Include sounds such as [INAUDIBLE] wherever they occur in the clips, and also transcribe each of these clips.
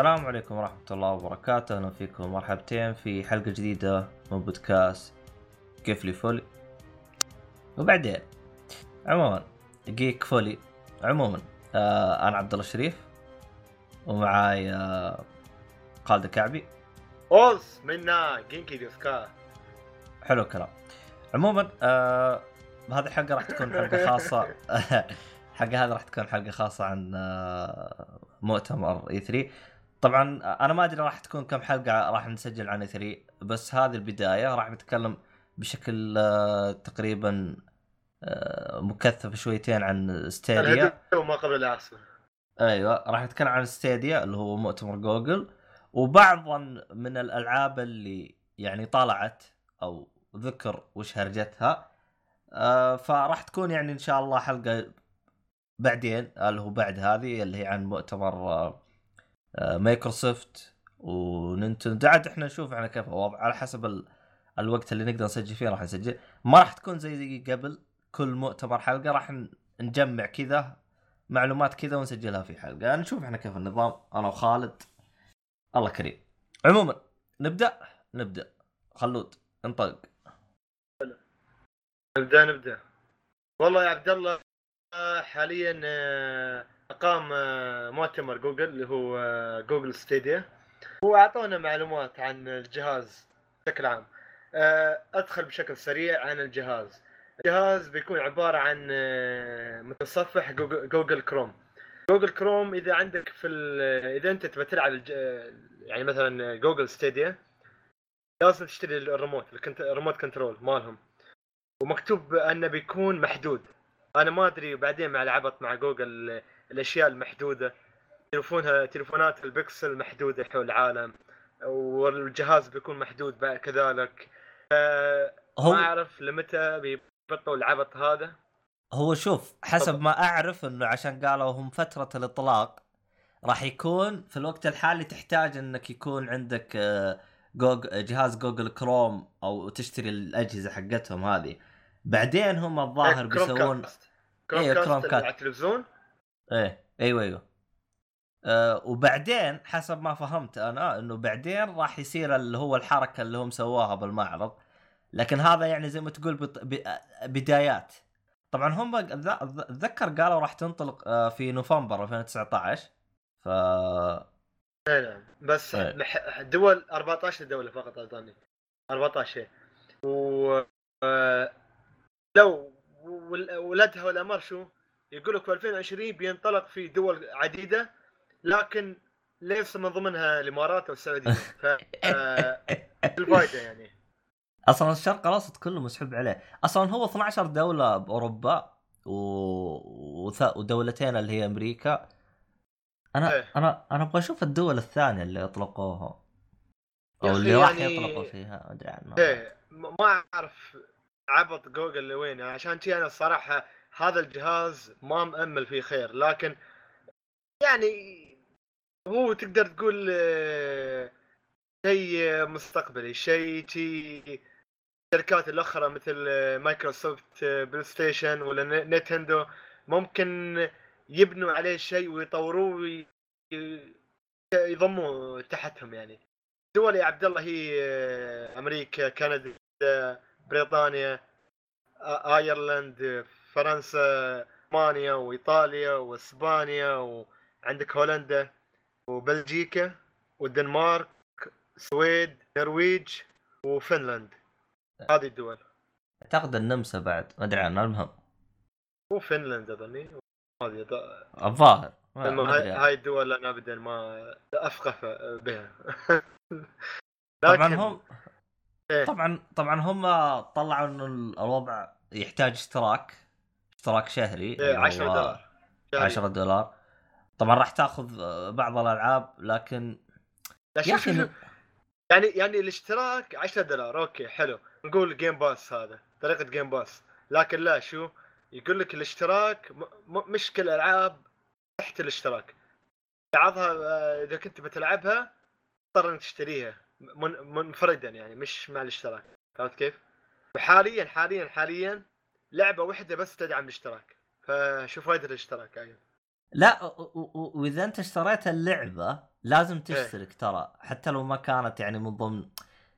السلام عليكم ورحمة الله وبركاته، أهلا فيكم مرحبتين في حلقة جديدة من بودكاست Geekfully. وبعدين عموما Geekfully. عموما آه أنا عبد الله الشريف ومعاي آه خالد الكعبي. おっす みんな 元気ですか حلو الكلام. عموما آه هذه الحلقة راح تكون حلقة خاصة. [LAUGHS] حلقة هذه راح تكون حلقة خاصة عن آه مؤتمر اي 3 طبعا أنا ما أدري راح تكون كم حلقة راح نسجل عن 3 بس هذه البداية راح نتكلم بشكل آه، تقريبا آه، مكثف شويتين عن ستيديا ما قبل العصر أيوه راح نتكلم عن ستيديا اللي هو مؤتمر جوجل. وبعضا من الألعاب اللي يعني طلعت أو ذكر وش هرجتها آه، فراح تكون يعني إن شاء الله حلقة بعدين اللي هو بعد هذه اللي هي عن مؤتمر مايكروسوفت وننتندو عاد إحنا نشوف إحنا كيف الوضع على حسب ال... الوقت اللي نقدر نسجل فيه راح نسجل. ما راح تكون زي زي قبل كل مؤتمر حلقة راح نجمع كذا معلومات كذا ونسجلها في حلقة. نشوف إحنا كيف النظام أنا وخالد. الله كريم. عموما نبدأ؟ نبدأ. خلود انطلق. نبدأ نبدأ. والله يا عبد الله آه، حاليا آه، أقام آه، مؤتمر جوجل اللي هو آه، Google Stadia. واعطونا معلومات عن الجهاز بشكل عام. أدخل بشكل سريع عن الجهاز. الجهاز بيكون عبارة عن متصفح Google Chrome. Google Chrome إذا عندك في إذا أنت تبى تلعب يعني مثلا Google Stadia لازم تشتري ال remote ال remote control مالهم. ومكتوب أنه بيكون محدود. أنا ما أدري بعدين مع العبط مع جوجل الأشياء المحدودة. تلفونها تلفونات البكسل محدوده حول العالم. والجهاز بيكون محدود بعد كذلك. ما أعرف لمتى بيبطلوا العبط هذا. هو شوف حسب طب- ما أعرف إنه عشان قالوا هم فترة الإطلاق راح يكون في الوقت الحالي تحتاج إنك يكون عندك آه، جوج جهاز Google Chrome أو تشتري الأجهزة حقتهم هذه. بعدين هم الظاهر كروم بيسوون cast. إيه، Chrome Chromecast. على التلفزيون. إيه أيوه أيوه. أه وبعدين حسب ما فهمت أنا إنه بعدين راح يصير اللي هو الحركة اللي هم سووها بالمعرض. لكن هذا يعني زي ما تقول بط... ب... بدايات. طبعا هم اتذكر قالوا راح تنطلق آه، في نوفمبر 2019 ف اي نعم. بس إيه. دول 14 دولة فقط اظني 14 و آه، لو ول- ولدها والأمر شو؟ يقول لك في 2020 بينطلق في دول عديدة لكن ليس من ضمنها الإمارات والسعوديه ف الفائده يعني. أصلا الشرق الأوسط كله مسحوب عليه. أصلا هو 12 دولة بأوروبا و... ودولتين اللي هي أمريكا. أنا إيه. أنا أنا أبغى أشوف الدول الثانية اللي أطلقوها. أو اللي راح يعني- يطلقوا فيها ما أدري عنها. م- ما أعرف عبط جوجل لوين؟ عشان كذي أنا الصراحة هذا الجهاز ما مأمل فيه خير لكن يعني هو تقدر تقول آه، شيء مستقبلي شيء شي الشركات الأخرى مثل آه، مايكروسوفت آه، PlayStation ولا Nintendo ممكن يبنوا عليه شيء ويطوروه وي- يضموا تحتهم يعني. دول يا عبد الله هي أمريكا كندا بريطانيا Ireland فرنسا ألمانيا وإيطاليا وإسبانيا وعندك هولندا وبلجيكا والدنمارك السويد النرويج وفنلند. هذه الدول. أعتقد النمسا بعد ما أدري عنها المهم. وفنلند أظني. هذه الظاهر. هاي هاي الدول أنا ابدا ما افقه بها. [LAUGHS] طبعا لكن- هم إيه. طبعا طبعا هم طلعوا إنه الوضع يحتاج اشتراك اشتراك شهري إيه، اللي 10 هو دولار شهري. 10 دولار طبعا راح تاخذ بعض الألعاب لكن لا، يا شوف- أخي شوف-. يعني يعني الاشتراك 10 دولار okay حلو نقول Game Pass هذا طريقة Game Pass لكن لا شو يقول لك الاشتراك م... م... مش كل الالعاب تحت الاشتراك بعضها آه، إذا كنت بتلعبها تضطر إنك تشتريها. منفردا يعني مش مع الاشتراك. فهمت كيف؟ حاليا حاليا حاليا لعبة واحدة بس تدعم الاشتراك. فشوف فائده الاشتراك أيضا. لا وإذا أنت اشتريت اللعبة لازم تشترك ترى حتى لو ما كانت يعني من ضمن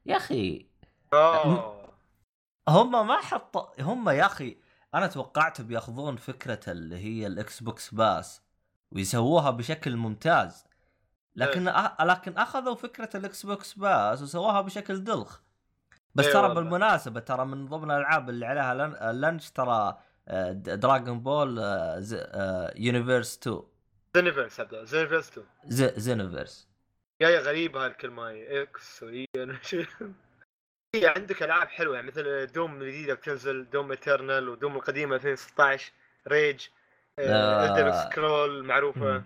يا أخي هم ما حطوا هم يا أخي أنا توقعت بياخذون فكرة اللي هي ال Xbox Pass ويسووها بشكل ممتاز. لكن أ... لكن أخذوا فكرة ال Xbox Pass وسووها بشكل دلخ. بس إيه ترى والله. بالمناسبة ترى من ضمن الألعاب اللي عليها لن... launch ترى آه، Dragon Ball آه،. آه، Universe 2 Xenoverse الله. Xenoverse 2 ز... Xenoverse يا يا غريبة هالكلمة هاي. X هي [LAUGHS] عندك ألعاب حلوة. يعني مثل Doom الجديده بتنزل Doom Eternal و Doom القديمة 2016 Rage آه. Elder Scrolls معروفة. مم.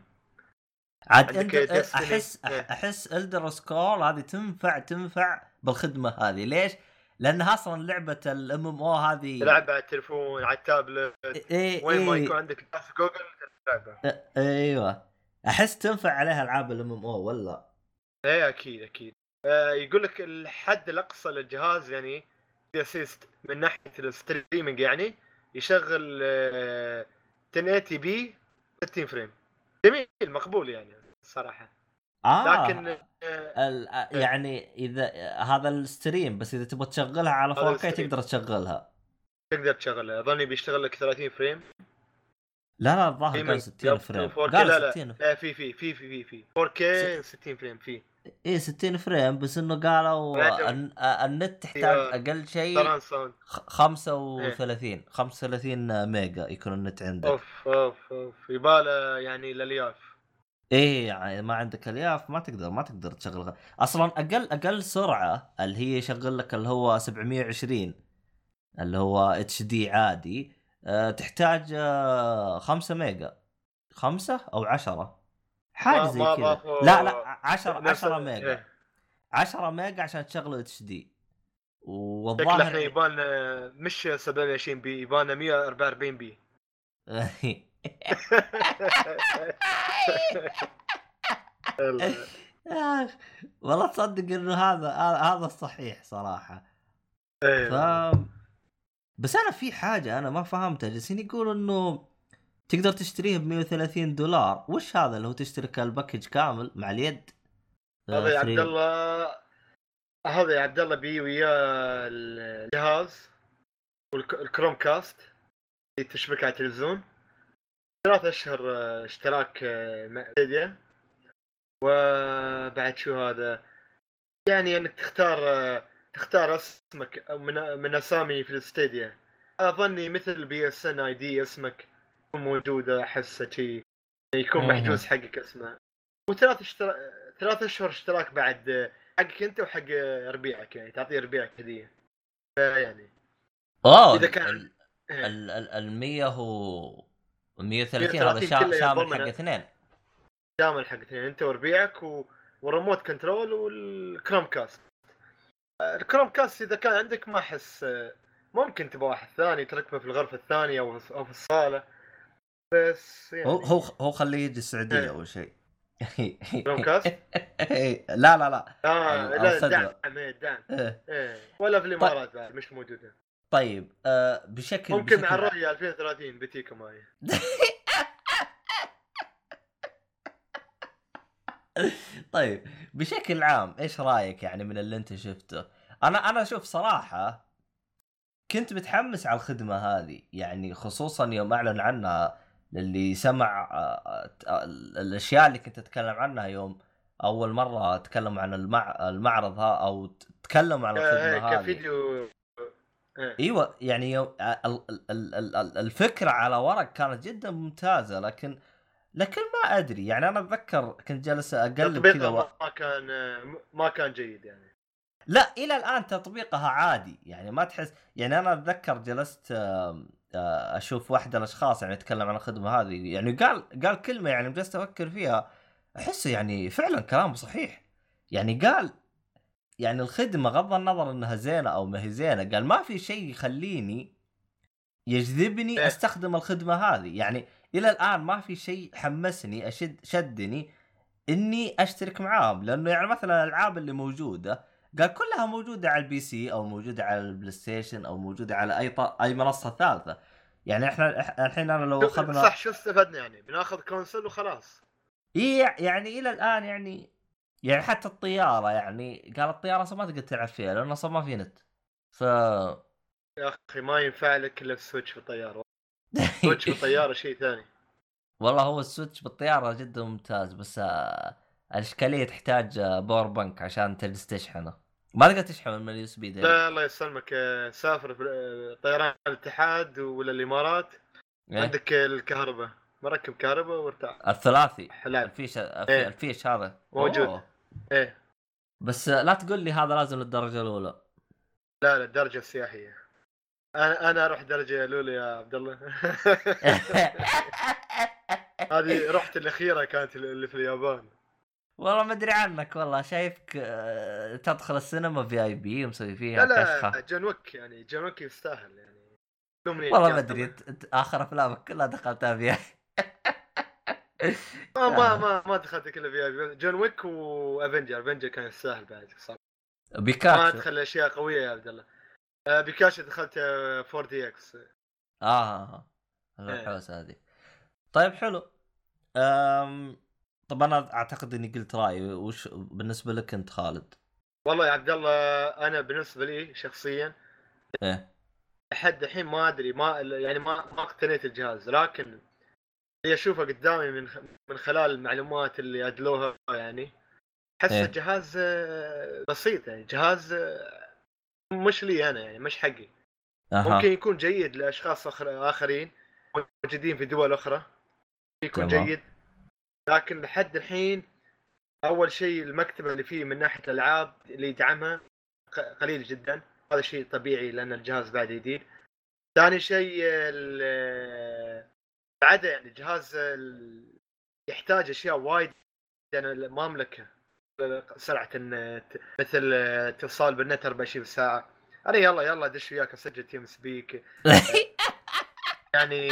عاد. احس إيه. أحس Elder Scrolls هذه تنفع تنفع بالخدمة هذه. ليش؟ لأنها أصلا لعبة ال MMO هذه. تلعب على التليفون على التابلت. إيه وين ما إيه يكون عندك جوجل تلعبها. أيوه. أحس تنفع عليها ألعاب ال MMO ولا إيه أكيد أكيد. آه يقول لك الحد الأقصى للجهاز يعني اسيست من ناحية ال streaming يعني يشغل آه 1080 p 60 frame. جميل مقبول يعني الصراحه آه. لكن آه ال... يعني إذا هذا ال stream بس إذا تبغى تشغلها على هذا 4K ال stream. تقدر تشغلها. تقدر تشغله أظني بيشتغل لك 30 frame. لا لا الظاهر من- 60 frame. 4K قال لا لا. 60 لا في في في في في. في 4K 60 frame في. إيه 60 frame بس إنه قالوا الن- النت تحتاج أيوة. أقل شيء سران ساوند 35 35 mega يكون النت عندك. أوف أوف أوف. يباله يعني للياف إيه يعني ما عندك ألياف ما تقدر ما تقدر تشغل أصلا أقل أقل سرعة اللي هي يشغل لك اللي هو 720 اللي هو HD عادي أه تحتاج أه 5 mega. 5 أو 10 حاجة زي كذا. لا لا 10 نفس 10 ال- mega. إيه. 10 mega عشان تشغل HD. شكله والظاهر إحنا يبان آه، مش 720 p يبان 144 p. [LAUGHS] والله تصدق إنه هذا هذا الصحيح صراحة. ف أيوه بس أنا في حاجة أنا ما فهمتها. جالسين يقولوا إنه تقدر تشتريه ب 130 دولار. وش هذا اللي هو تشترك ال package كامل مع اليد؟ هذا يا آه، عبد. الله هذا يا عبد الله بي وياه الجهاز وال Chromecast اللي تشبك على التلفزيون. ثلاث أشهر آه، اشتراك آه، مع Stadia وبعد شو هذا؟ يعني إنك تختار تختار اسمك من من أسامي في ال Stadia. أظني مثل PSN ID اسمك. موجودة احسه شي يكون مم. محجوز حقك اسمه. وثلاث اشترا... ثلاث أشهر اشتراك بعد حقك أنت وحق ربيعك يعني تعطيه ربيعك هدية. فيعني. اوه إذا كان- ال إيه. ال ال ال 100 و 130 130 هذا شامل حق اثنين. شامل حق اثنين أنت وربيعك و... وال remote control وال Chromecast. ال Chromecast إذا كان عندك ما أحس ممكن تبغى واحد ثاني تركبه في الغرفة الثانية أو في الصالة. بس يعني هو هو هو خليه يجي السعودية إيه. أول شيء. cast [LAUGHS] لا لا لا. آه أو- أو لا. دعم إيه، دعم. إيه. ولا في الإمارات بعد مش موجودة. طيب آه بشكل ممكن بشكل الرؤيه 2030 بتيكم هاي. [LAUGHS] طيب بشكل عام إيش رأيك يعني من اللي أنت شفته؟ أنا أنا أشوف صراحة كنت متحمس على الخدمة هذه يعني خصوصا يوم أعلن عنها للي سمع آه، آه، الأشياء اللي كنت أتكلم عنها يوم أول مرة أتكلم عن المع... المعرض ها أو تكلموا عن آه، الخدمة هذه. كفيديو. إيوه يعني الفكرة على ورق كانت جدا ممتازة لكن لكن ما أدري. يعني أنا أتذكر كنت جالس أقلب كذا و... ما كان ما كان جيد يعني. لا إلى الآن تطبيقها عادي. يعني ما تحس يعني أنا أتذكر جلست آه، أشوف واحد الأشخاص يعني يتكلم عن الخدمة هذه يعني قال قال كلمة يعني جلست أفكر فيها أحس يعني فعلا كلامه صحيح يعني قال يعني الخدمة غض النظر إنها زينة أو ما هي زينة قال ما في شيء يخليني يجذبني إيه. أستخدم الخدمة هذه يعني إلى الآن ما في شيء حمسني أشد شدني إني أشترك معاهم لأنه يعني مثلا الألعاب اللي موجودة قال كلها موجودة على ال PC أو موجودة على ال PlayStation أو موجودة على أي ط... أي منصة ثالثة. يعني إحنا الحين أنا لو أخذنا صح شو استفدنا يعني. بناخذ console وخلاص. إي يعني إلى الآن يعني يعني حتى الطيارة يعني قال الطيارة أصلا ما تقدر تلعب فيها لأن أصلا ما في نت. ف يا أخي ما ينفع لك إلا ال Switch في الطيارة. [LAUGHS] Switch في الطيارة شيء ثاني. والله هو ال Switch بالطياره جدا ممتاز بس آه، الإشكالية تحتاج آه، power bank عشان تجلس تشحنة. ما تقدر تشحن من ال USB لا الله يسلمك. آه، سافر آه، طيران الاتحاد ولا الإمارات. إيه؟ عندك الكهرباء. مركب كهرباء وارتاح. الثلاثي. حلال. الفيش الفي- إيه. الفيش هذا. موجود. أوه. إيه. بس لا تقول لي هذا لازم للدرجة الأولى. لا لا الدرجة السياحية. أنا أنا أروح درجة الأولى يا عبد الله. [LAUGHS] [LAUGHS] هذه رحت الأخيرة كانت اللي في اليابان. والله ما أدري عنك والله. شايفك آه، تدخل السينما في اي بي ومسوي فيها لا لا John Wick يعني John Wick يستاهل يعني. والله ما أدري. آخر أفلامك كلها دخلتها فيها ما ما ما ما دخلت كله VIP John Wick و Avenger Avenger كان يستاهل بعد ما بيكاتشو ادخل أشياء قوية يا عبد الله. آه، بيكاشو دخلت 4DX. آه. إيه. الحوسة هذه. طيب حلو. أم... طب أنا أعتقد إني قلت رأيي وش بالنسبة لك أنت خالد؟ والله يا عبد الله أنا بالنسبة لي شخصيا إيه. لحد الحين ما أدري ما يعني ما ما اقتنيت الجهاز لكن اللي أشوفه قدامي من من خلال المعلومات اللي أدلوها يعني أحس إيه. الجهاز آه، بسيط يعني جهاز آه، مش لي أنا يعني مش حقي. أها. ممكن يكون جيد لأشخاص آخرين موجودين في دول أخرى يكون تمام. جيد. لكن لحد الحين أول شيء المكتبة اللي فيه من ناحية الألعاب اللي يدعمها قليل جدا. هذا شيء طبيعي لأن الجهاز بعد جديد ثاني شيء ال- بعد يعني الجهاز ال- يحتاج أشياء وايد. أنا ما املكها سرعه النت مثل اتصال بالنت 24 ساعة. أنا يلا يلا دش وياك أسجل تيم سبيك [LAUGHS] يعني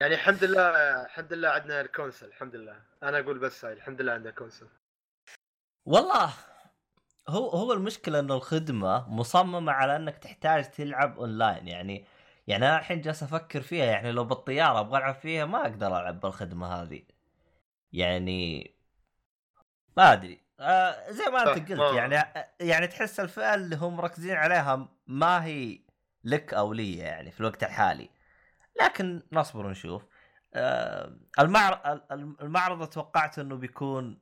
يعني الحمد لله الحمد لله عندنا ال console الحمد لله. أنا أقول بس هاي الحمد لله عندنا console. والله هو هو المشكلة انه الخدمة مصممة على إنك تحتاج تلعب أونلاين يعني يعني أنا الحين جالس أفكر فيها يعني لو بالطيارة أبغى ألعب فيها ما أقدر ألعب بالخدمة هذه. يعني ما أدري. آه زي ما أنت قلت يعني يعني تحس الفئة اللي هم مركزين عليها ما هي لك أو لي يعني في الوقت الحالي. لكن نصبر ونشوف. آه المعرض المعرض توقعت انه بيكون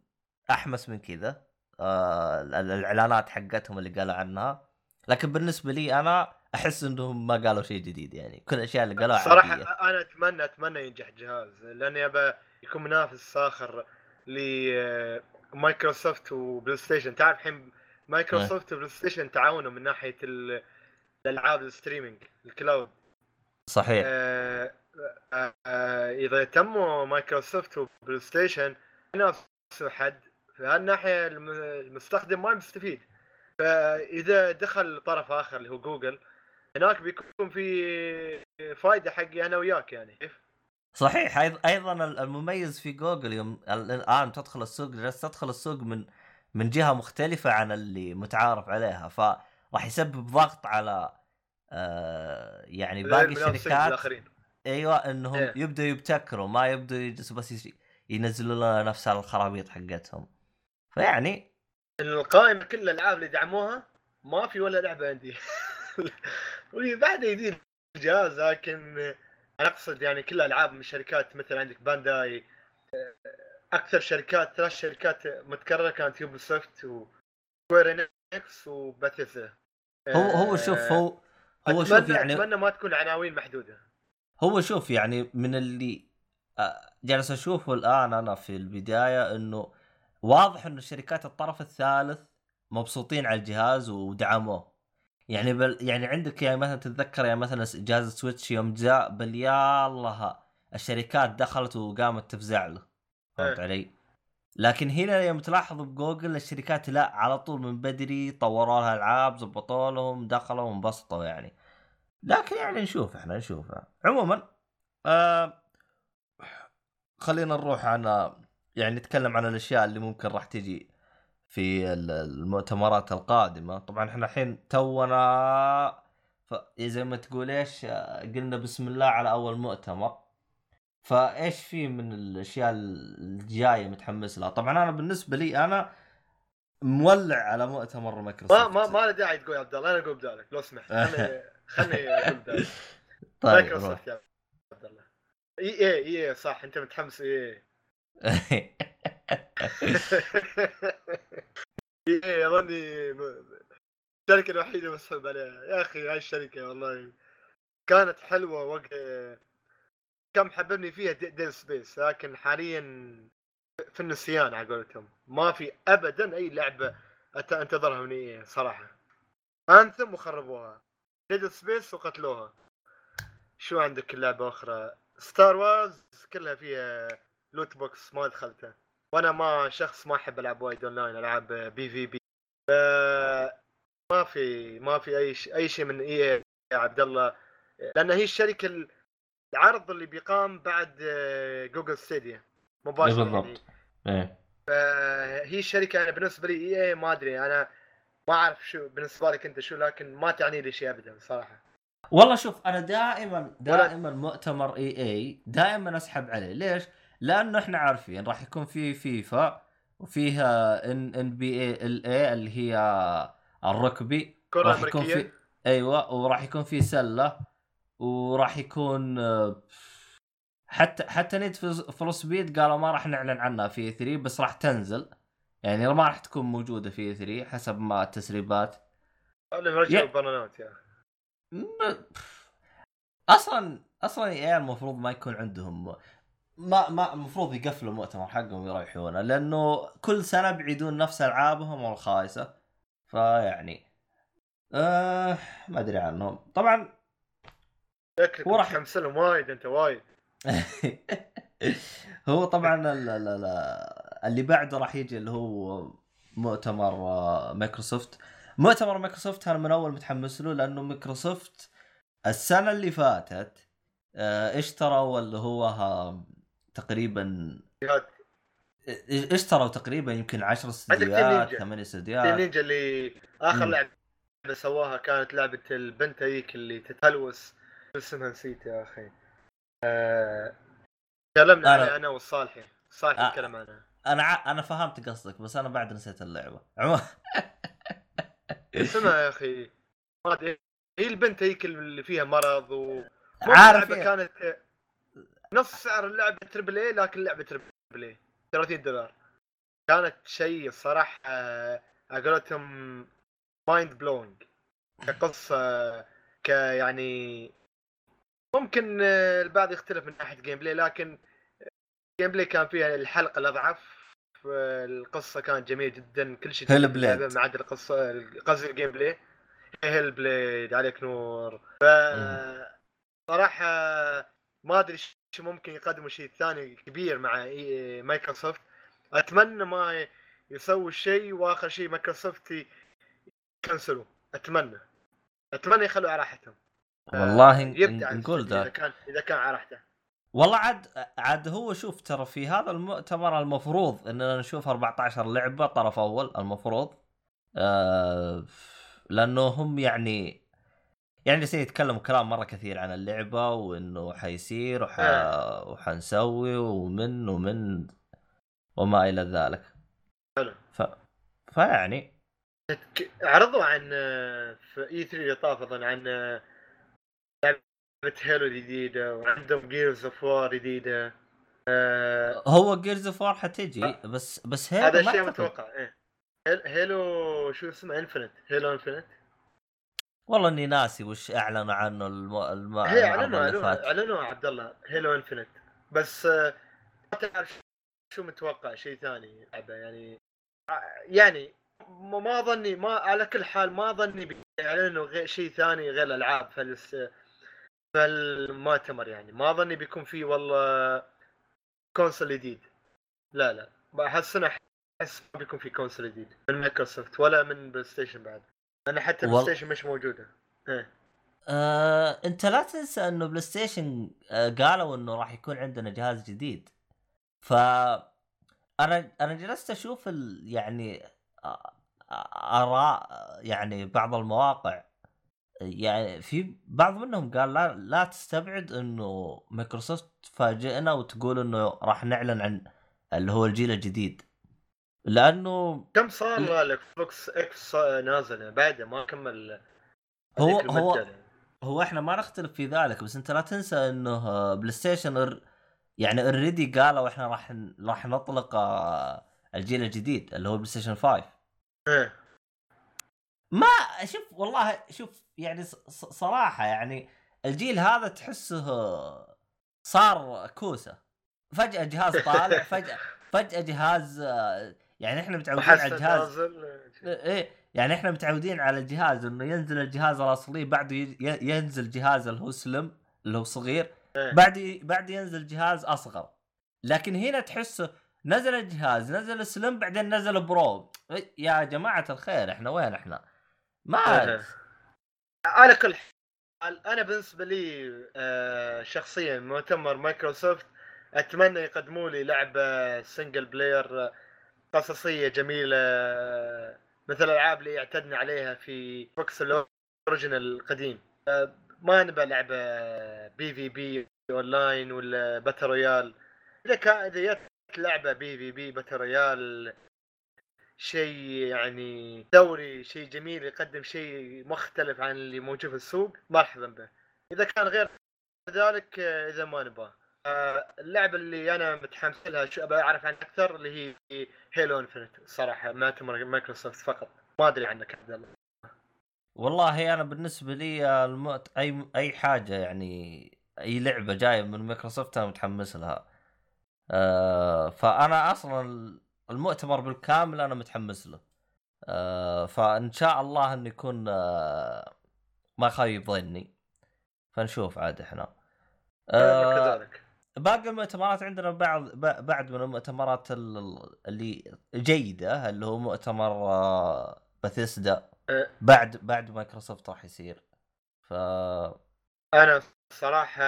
احمس من كذا. آه ال- الاعلانات حقتهم اللي قالوا عنها. لكن بالنسبة لي أنا احس انهم ما قالوا شيء جديد يعني. كل الاشياء اللي قالوها صراحة عادية. أنا اتمنى أتمنى ينجح الجهاز لاني ابى يكون منافس آخر ل Microsoft و PlayStation. تعرف الحين Microsoft و PlayStation تعاونوا من ناحية ال- الألعاب ال streaming ال cloud. صحيح. آه، آه، إذا تموا Microsoft و PlayStation ينافسوا حد في هالناحيه الم- المستخدم ما مستفيد. فإذا دخل طرف آخر اللي هو جوجل هناك بيكون في فائده حقي أنا وياك يعني كيف؟ صحيح. أيضا المميز في جوجل يوم ال- الآن تدخل السوق جالس تدخل السوق من من جهة مختلفة عن اللي متعارف عليها فراح يسبب ضغط على آه يعني باقي الشركات أيوه إنهم إيه. يبدوا يبتكروا ما يبدوا يجلسوا بس ينزلوا لنا نفس الخرابيط حقتهم. فيعني القائمة كل الألعاب اللي دعموها ما في ولا لعبة عندي. [LAUGHS] بعد يدير الجهاز لكن أنا أقصد يعني كل الالعاب من شركات مثل عندك بانداي أكثر شركات ثلاث شركات متكررة كانت Ubisoft و Square Enix و Bethesda هو هو شوف هو هو شوف يعني أتمنى ما تكون عناوين محدودة هو شوف يعني من اللي آه، جالس أشوفه الآن أنا في البداية إنه واضح إنه شركات الطرف الثالث مبسوطين على الجهاز ودعموه يعني بل يعني عندك يعني مثلا تتذكر يعني مثلا جهاز ال Switch يوم جاء بل يا الله الشركات دخلت وقامت تفزع له فهمت إيه. علي؟ لكن هنا يوم تلاحظ بجوجل الشركات لا على طول من بدري طوروا لها ألعاب زبطوا لهم دخلوا وانبسطوا يعني. لكن يعني نشوف إحنا نشوف. عموما آه خلينا نروح عن يعني نتكلم عن الأشياء اللي ممكن راح تجي في ال- المؤتمرات القادمة. طبعا إحنا الحين تونا. زي ما تقول إيش قلنا بسم الله على أول مؤتمر. فايش في من الأشياء الجاية متحمس لها؟ طبعا أنا بالنسبة لي أنا مولع على مؤتمر مايكروسوفت. ما ما ما له داعي تقول [LAUGHS] [LAUGHS] يا عبد الله أنا أقول بدالك لو سمحت. خلني خلني أقول بدالك طيب. مايكروسوفت يا عبد الله. اي اي اي صح أنت متحمس إي. [LAUGHS] EA أظني م- الشركة الوحيدة مسحوب عليها. يا أخي هاي الشركة والله كانت حلوة وقت كم حببني فيها Dead Space لكن حاليا في النسيان على قولتهم. ما في ابدا أي لعبة أنتظرها من EA صراحة. Anthem وخربوها. Dead Space وقتلوها. شو عندك لعبة أخرى؟ Star Wars كلها فيها loot box ما دخلتها. وأنا ما شخص ما أحب ألعب وايد اونلاين العاب PvP. ف ما في ما في أي شيء أي شيء من EA يا عبد الله. لأن هي الشركة ال- العرض اللي بيقام بعد آه، Google Stadia مباشرة يعني. بالضبط. إيه. فهي الشركة أنا بالنسبة لي EA ما أدري أنا ما أعرف شو بالنسبة لك أنت شو لكن ما تعني لي شيء ابدا صراحة. والله شوف أنا دائما دائما مؤتمر EA دائما أسحب عليه. ليش؟ لأنه إحنا عارفين راح يكون في فيفا وفيها إن إن بي إي إل إي اللي هي الركبي. كرة راح يكون في امريكيه أيوه وراح يكون في سلة. وراح يكون آه، حتى حتى نيد فور سبيد قالوا ما راح نعلن عنها في 3 بس راح تنزل. يعني ما راح تكون موجودة في 3 حسب ما التسريبات. مرجع يا- م- أصلا أصلا إي المفروض ما يكون عندهم ما ما المفروض يقفلوا مؤتمر حقهم ويريحونه لأنه كل سنة بيعيدون نفس ألعابهم الخايسة. فيعني آه ما أدري عنهم. طبعا شكلك متحمس لهم وايد أنت وايد [LAUGHS] هو طبعا ال- ال- ال- اللي بعده راح يجي اللي هو مؤتمر آه، مايكروسوفت مؤتمر مايكروسوفت أنا من أول متحمس له لأنه مايكروسوفت السنة اللي فاتت آه، اشتروا اللي هو ها تقريبا. اشتروا تقريبا يمكن 10 team استديوهات نينجا. 8 team استديوهات نينجا اللي آخر. لعبة سواها كانت لعبة البنت هيك اللي تتلوث شو اسمها نسيت يا أخي. آه... تكلمنا أنا- عليها أنا والصالحي صالحي آه. تكلم عنها أنا ع... أنا فهمت قصدك بس أنا بعد نسيت اللعبة. عموما. اسمها يا أخي ما أدري. هي البنت هيك اللي فيها مرض و عارف اللعبه إيه؟ كانت نص سعر اللعبة triple A لكن لعبة triple A 30 دولار. كانت شيء صراحة على قولتهم mind blowing كقصة ك يعني ممكن آه، البعض يختلف من ناحية gameplay لكن gameplay كان فيها الحلقة الأضعف آه، القصة كانت جميلة جدا كل شيء Hellblade. ما عدا القصة قصدي ال gameplay Hellblade عليك نور. ف صراحة ما أدري شو ممكن يقدموا شيء ثاني كبير مع مايكروسوفت. أتمنى ما يسوي شيء وآخر شيء مايكروسوفت ي- يكنسلوا. أتمنى. أتمنى يخلوا على راحتهم. والله يبدع ن- نقول إذا ذا كان إذا كان على راحته. والله عاد عاد هو شوف ترى في هذا المؤتمر المفروض إننا نشوف 14 لعبة طرف أول المفروض آه لأنه هم يعني يعني جالسين يتكلموا كلام مرة كثير عن اللعبة وإنه حيصير وح... وحنسوي ومن ومن وما إلى ذلك. حلو. ف... فيعني. عرضوا عن آه، في إي 3 اللي طاف عن آه، لعبه Halo جديدة وعندهم Gears of War جديدة. آه، هو Gears of War حتجي بس بس Halo هذا ما شيء أعتقد. متوقع إيه. Hal- Halo شو اسمه؟ Infinite Halo Infinite والله إني ناسي وش أعلنوا عنه الم... الم... هي أعلنوا أعلنوا عبد الله Halo Infinite بس آه، ما تعرف شو متوقع شيء ثاني يعني آه، يعني ما ما ظني ما على كل حال ما ظني بيعلنوا غير شيء ثاني غير الألعاب في المؤتمر يعني. ما ظني بيكون في والله console جديد. لا لا. هالسنه احس ما بيكون في console جديد من مايكروسوفت ولا من بلاي ستيشن بعد. لأن حتى بلاي وال- ستيشن مش موجودة. إيه. آه، أنت لا تنسى إنه بلاي ستيشن آه، قالوا إنه راح يكون عندنا جهاز جديد. ف أنا أنا جلست أشوف ال... يعني آراء يعني بعض المواقع. يعني في بعض منهم قال لا لا تستبعد إنه مايكروسوفت تفاجئنا وتقول إنه راح نعلن عن اللي هو الجيل الجديد لأنه كم صار ال Xbox X نازل بعده ما كمل هو هو المدة. هو إحنا ما نختلف في ذلك بس أنت لا تنسى إنه بلاي ستيشن يعني already قالوا إحنا راح راح نطلق آه، الجيل الجديد اللي هو بلاي ستيشن 5 إيه. ما شوف والله شوف يعني صراحة يعني الجيل هذا تحسه صار كوسة. فجأة جهاز طالع [LAUGHS] فجأة فجأة جهاز يعني إحنا متعودين على الجهاز. إيه يعني إحنا متعودين على الجهاز إنه ينزل الجهاز الأصلي بعده ينزل جهاز اللي هو slim اللي هو صغير إيه. بعد بعد ينزل جهاز أصغر. لكن هنا تحسه نزل الجهاز نزل slim بعدين نزل Pro. إيه، يا جماعة الخير إحنا وين إحنا؟ ما. على كل حال أنا بالنسبة لي آه، شخصيا مؤتمر مايكروسوفت أتمنى يقدموا لي لعبة single player آه، قصصية جميلة آه، مثل الألعاب اللي اعتدنا عليها في بوكس ال original القديم. ما نبى لعبة PvP online ولا battle royale إذا كان إذا جت لعبة PvP battle royale شيء يعني دوري شيء جميل يقدم شيء مختلف عن اللي موجود في السوق. مرحبا به. إذا كان غير ذلك آه، إذا ما نبغى. آه، اللعبة اللي أنا متحمس لها شو ابى أعرف عنها أكثر اللي هي Halo Infinite صراحة مؤتمر مايكروسوفت فقط. ما أدري عنك عبد الله. والله أنا بالنسبة لي المؤت... أي أي حاجة يعني أي لعبة جاية من مايكروسوفت أنا متحمس لها. آه فأنا أصلا المؤتمر بالكامل أنا متحمس له. آه فإن شاء الله إنه يكون آه ما خيب ظني. فنشوف عاد إحنا. آه آه كذلك. باقي المؤتمرات عندنا بعض بعد من المؤتمرات ال- اللي جيده اللي هو مؤتمر باثيسدا. بعد بعد مايكروسوفت راح يصير. ف أنا صراحة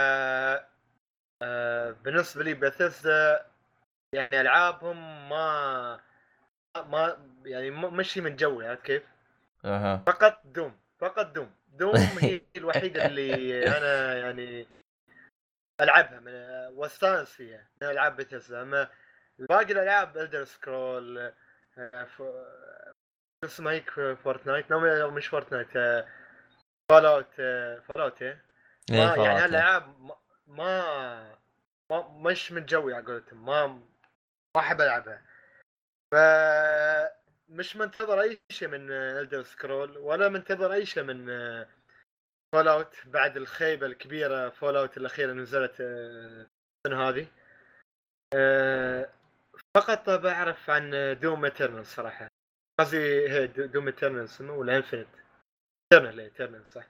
بالنسبة لي بثيسدا يعني ألعابهم ما ما يعني مشي من جوي عرفت كيف؟ أها. فقط Doom فقط Doom. Doom [LAUGHS] هي الوحيدة اللي أنا يعني ألعبها من واستأنس فيها من ألعاب بثيسدا أما باقي الألعاب Elder Scrolls اسمها هيك Fortnite مش Fortnite Fallout Fallout إيه، يعني. هالألعاب ما- ما ما مش من جوي على قولتهم ما ما احب ألعبها. ف مش منتظر أي شيء من Elder Scrolls ولا منتظر أي شيء من Fallout بعد الخيبة الكبيرة Fallout الاخيره نزلت آه، السنة هذه. آه، فقط بعرف عن Doom Eternal صراحة. قصدي هي Doom Eternal اسمه ولا Infinite Eternal Eternal صح.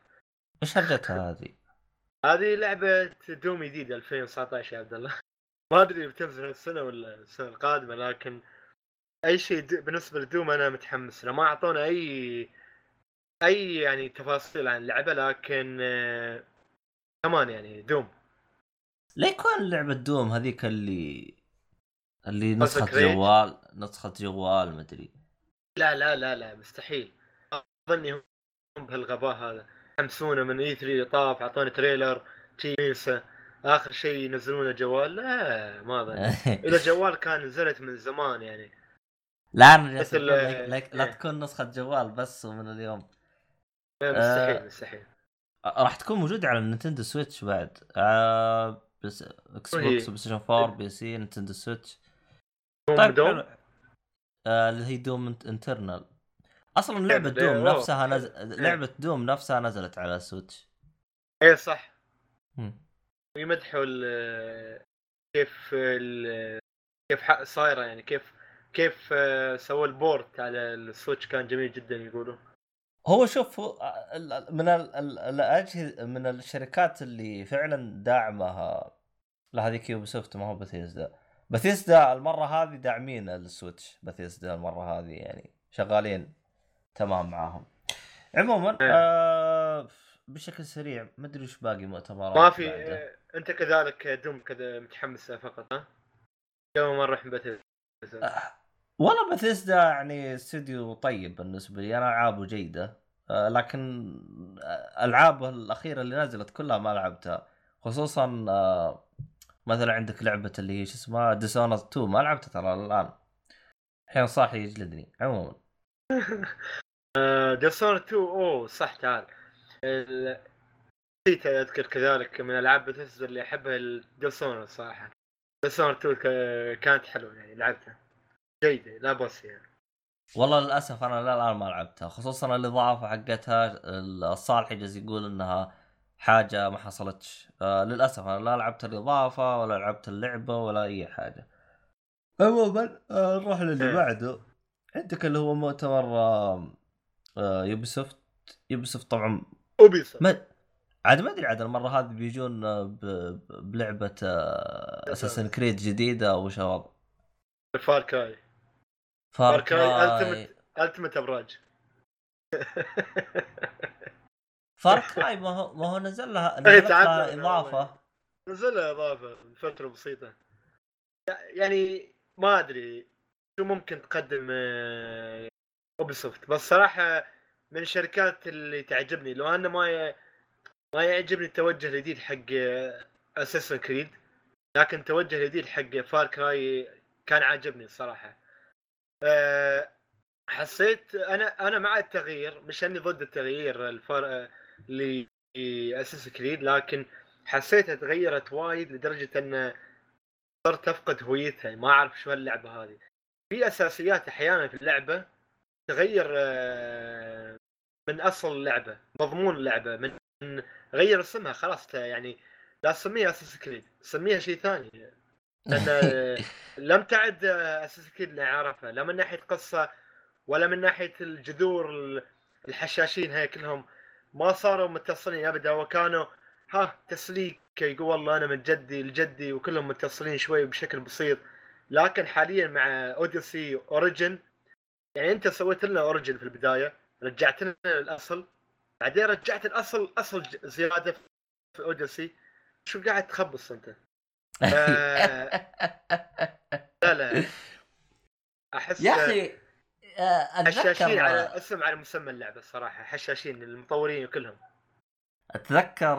إيش هرجتها هذه؟ هذه لعبة Doom جديدة 2019 يا عبد الله. ما أدري بتنزل السنة ولا السنة القادمة لكن أي شيء بالنسبة ل Doom أنا متحمس له. ما اعطونا أي أي يعني تفاصيل عن اللعبة لكن آه، كمان يعني دوم. ليه يكون لعبة دوم هذيك اللي اللي نسخة؟ جوال نسخة جوال مدري لا لا لا لا مستحيل. أظني هم بهالغباء هذا. حمسونا من اي 3 طاف أعطونا تريلر ينسى آخر شيء ينزلونه جوال لا ما [LAUGHS] إذا جوال كان نزلت من زمان يعني لا أنا جالس مثل- أقول لك- لك- لا إيه. تكون نسخة جوال بس ومن اليوم مستحيل آه. مستحيل راح تكون موجودة على ال Nintendo Switch بعد آه بس Xbox PlayStation 4 PC Nintendo Switch طيب Doom. آه، اللي هي Doom Eternal أصلا لعبة. Doom نفسها. نز... لعبة Doom نفسها نزلت على Switch إيه صح مم. ويمدحوا كيف ال- كيف صايرة يعني كيف كيف سووا ال port على ال Switch كان جميل جدا يقولوا هو شوف من ال- ال- الأجهزة من الشركات اللي فعلا داعمه لا هذيك Ubisoft ما هو Bethesda Bethesda المرة هذه داعمين ال Switch Bethesda المرة هذه يعني شغالين تمام معاهم. عموما إيه. آه بشكل سريع ما أدري وش باقي مؤتمرات ما في بعده. آه، أنت كذلك Doom كذا متحمس فقط ها؟ قبل ما نروح بث والله بثيسدا يعني استوديو طيب بالنسبة لي أنا ألعابه جيدة. آه، لكن العابه الأخيرة اللي نزلت كلها ما لعبتها. خصوصا آه، مثلا عندك لعبة اللي هي شو اسمها Dishonored 2 ما لعبتها ترى الآن. الحين صاحي يجلدني عموما. [LAUGHS] Dishonored 2 أوه صح تعال. ال- نسيت أذكر كذلك من ألعاب بثزر اللي أحبها ال Dishonored الصراحه Dishonored 2 ك- كانت حلوة يعني لعبتها. جيدة لا بأس يعني. والله للأسف أنا لا الآن ما لعبتها خصوصا الاضافه حقتها صالح جالس يقول إنها حاجة ما حصلتش. آه للأسف أنا لا لعبت الإضافة ولا لعبت اللعبة ولا أي حاجة. عموما آه نروح للي إيه. بعده. عندك اللي هو مؤتمر آه آه Ubisoft Ubisoft طبعا Ubisoft ما عاد ما أدري عاد المرة هذه بيجون آه، ب... بلعبة آه Assassin's Creed جديدة أو وش الوضع Far Cry Far Far Cry Cry التمت ابراج Far Cry ما هو ما هو نزل لها [LAUGHS] إيه، تعال- لها إضافة. نزل لها إضافة من فترة بسيطة. يعني ما أدري شو ممكن تقدم Ubisoft بس صراحة من الشركات اللي تعجبني لو أنه ما ي... ما يعجبني التوجه الجديد حق Assassin's Creed لكن التوجه الجديد حق Far Cry كان عاجبني الصراحة. أه، حسيت أنا أنا مع التغيير مش إني ضد التغيير ال Far ل Assassin's Creed لكن حسيتها تغيرت وايد لدرجة إن صرت أفقد هويتها ما أعرف شو هاللعبة هذه. في أساسيات أحيانا في اللعبة تغير آه، من أصل اللعبة مضمون اللعبة من غير اسمها خلاص يعني لا تسميها أساس كريد سميها شيء ثاني. لأن [LAUGHS] لم تعد أساس كريد اللي أعرفها لا من ناحية قصة ولا من ناحية الجذور ال- الحشاشين هاي كلهم. ما صاروا متصلين أبدا وكانوا ها تسليك يقول والله أنا من جدي لجدي وكلهم متصلين شوي بشكل بسيط. لكن حاليا مع Odyssey Origins يعني أنت سويت لنا Origins في البداية. رجعت لنا الاصل بعدين رجعت الأصل أصل زيادة في Odyssey شو قاعد تخبص أنت؟ [LAUGHS] آه، لا لا. أحس يا أخي آه، حشاشين على اسم على مسمى اللعبة الصراحه حشاشين المطورين كلهم. أتذكر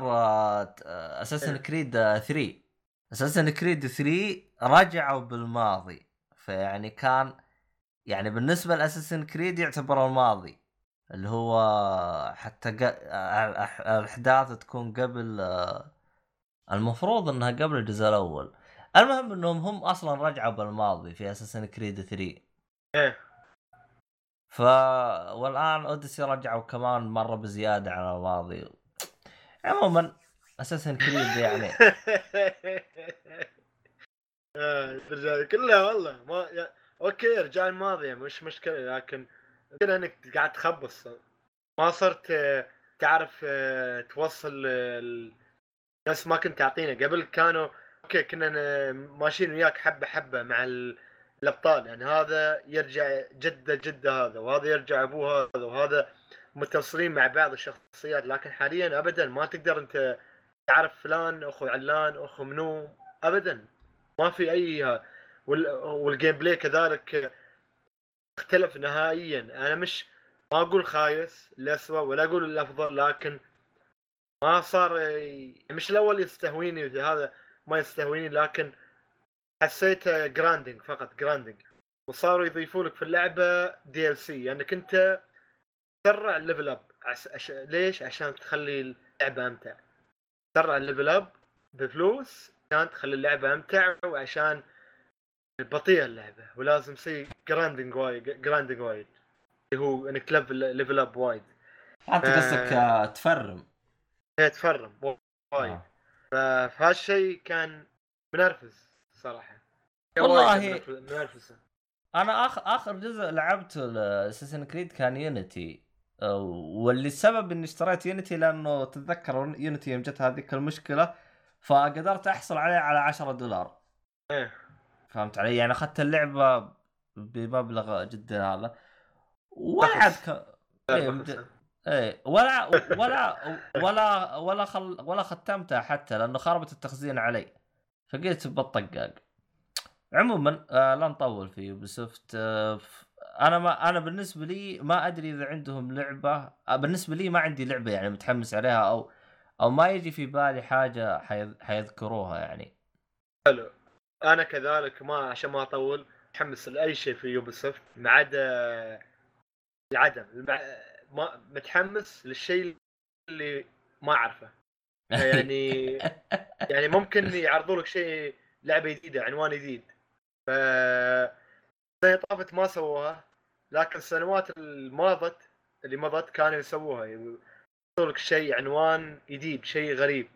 اساسن. كريد 3 اساسن كريد 3 رجعوا بالماضي. فيعني كان يعني بالنسبة لاساسن كريد يعتبر الماضي. اللي هو حتى الاحداث تكون قبل آه، المفروض إنها قبل الجزء الأول. المهم إنهم هم أصلا رجعوا بالماضي في اساسن كريد 3 إيه. ف والآن اوديسي رجعوا كمان مرة بزيادة على الماضي. عموما Assassin's Creed يعني. [LAUGHS] آه، كلها والله. ما. أوكي رجال الماضي مش مشكلة لكن كده إنك قاعد تخبص. ما صرت آه، تعرف آه، توصل آه، نفس ما كنت تعطينا قبل كانوا أوكي كنا ماشيين وياك حبة حبة مع ال- الأبطال. يعني هذا يرجع جده جده هذا وهذا يرجع أبوه هذا وهذا متصلين مع بعض الشخصيات. لكن حاليا ابدا ما تقدر أنت تعرف فلان أخو علان أخو منو ابدا. ما في أي. وال gameplay كذلك اختلف نهائيا أنا مش ما أقول خايس الاسوء ولا أقول الأفضل لكن ما صار مش الأول يستهويني هذا ما يستهويني لكن حسيت grinding فقط grinding وصاروا يضيفوا لك في اللعبة DLC انك انت تسرع ال level up. ليش؟ عشان تخلي اللعبة أمتع تسرع ال level up بفلوس عشان تخلي اللعبة أمتع وعشان بطيئه اللعبة ولازم يصير grinding وايد grinding وايد. اللي هو إنك level up وايد. انت. قصدك آه، ت farm. هي ت farm وايد. آه. فهالشيء كان منرفز صراحة. والله وايد منرفز- منرفز. أنا اخر آخر جزء لعبته اساسن كريد كان يونيتي آه، واللي السبب إني اشتريت يونيتي لأنه تتذكر يونيتي يوم جت هذيك المشكلة فقدرت أحصل عليه على 10 دولار. إيه. فهمت علي؟ يعني أخذت اللعبة بمبلغ جدا هذا. ولا عاد ك... إيه، مد- إيه ولا ولا ولا ولا خل ولا ختمتها حتى لأنه خربت التخزين علي. فقلت بطقاق عموما آه لا نطول في Ubisoft آه أنا ما أنا بالنسبة لي ما أدري إذا عندهم لعبة. آه، بالنسبة لي ما عندي لعبة يعني متحمس عليها أو أو ما يجي في بالي حاجة حيذ- حيذكروها يعني. أنا كذلك ما عشان ما اطول متحمس لاي شيء في Ubisoft ما عدا العدم. المع- ما متحمس للشيء اللي ما اعرفه. [LAUGHS] يعني يعني ممكن يعرضوا لك شيء لعبة جديدة عنوان جديد. ف السنة طافت ما سووها لكن السنوات الماضت اللي مضت كانوا يسووها. يعرضوا لك شيء عنوان جديد شيء غريب.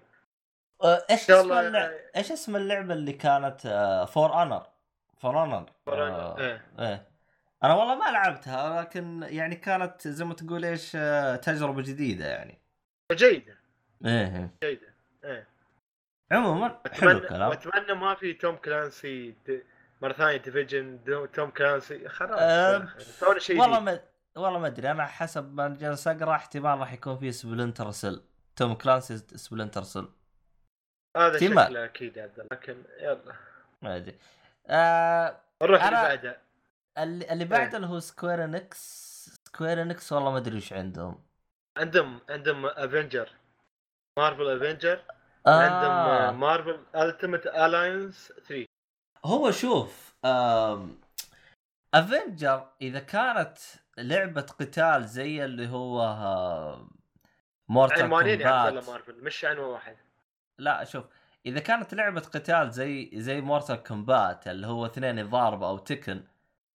إيش شاء اسم اللعبه إيش اسم اللعبة اللي كانت فور انر For Honor. إيه. أنا والله ما لعبتها لكن يعني كانت زي ما تقول إيش آه، تجربة جديدة يعني. جيدة. إيه إيه. جيدة إيه. عموما حلو اتمنى الكلام. وأتمنى ما في توم كلانسي د- مرة ثانية Division توم كلانسي. خلاص أه، شيء والله. ما والله ما أدري. أنا حسب ما جالس أقرأ احتمال راح يكون في Splinter Cell. توم كلانسي Splinter Cell. هذا احتمال. شكله أكيد يا عبد الله لكن يلا ما أدري آه نروح اللي بعده اللي, اللي إيه. بعده اللي هو سكوير انكس سكوير انكس والله ما أدري وش عندهم عندهم عندهم افنجر مارفل افنجر آه. عندهم مارفل Ultimate Alliance 3 هو شوف. افنجر إذا كانت لعبة قتال زي اللي هو. مورتال عنوانين كومبات مارفل مش عنوان واحد لا شوف إذا كانت لعبة قتال زي زي مورتال كومبات اللي هو اثنين يضارب أو تكن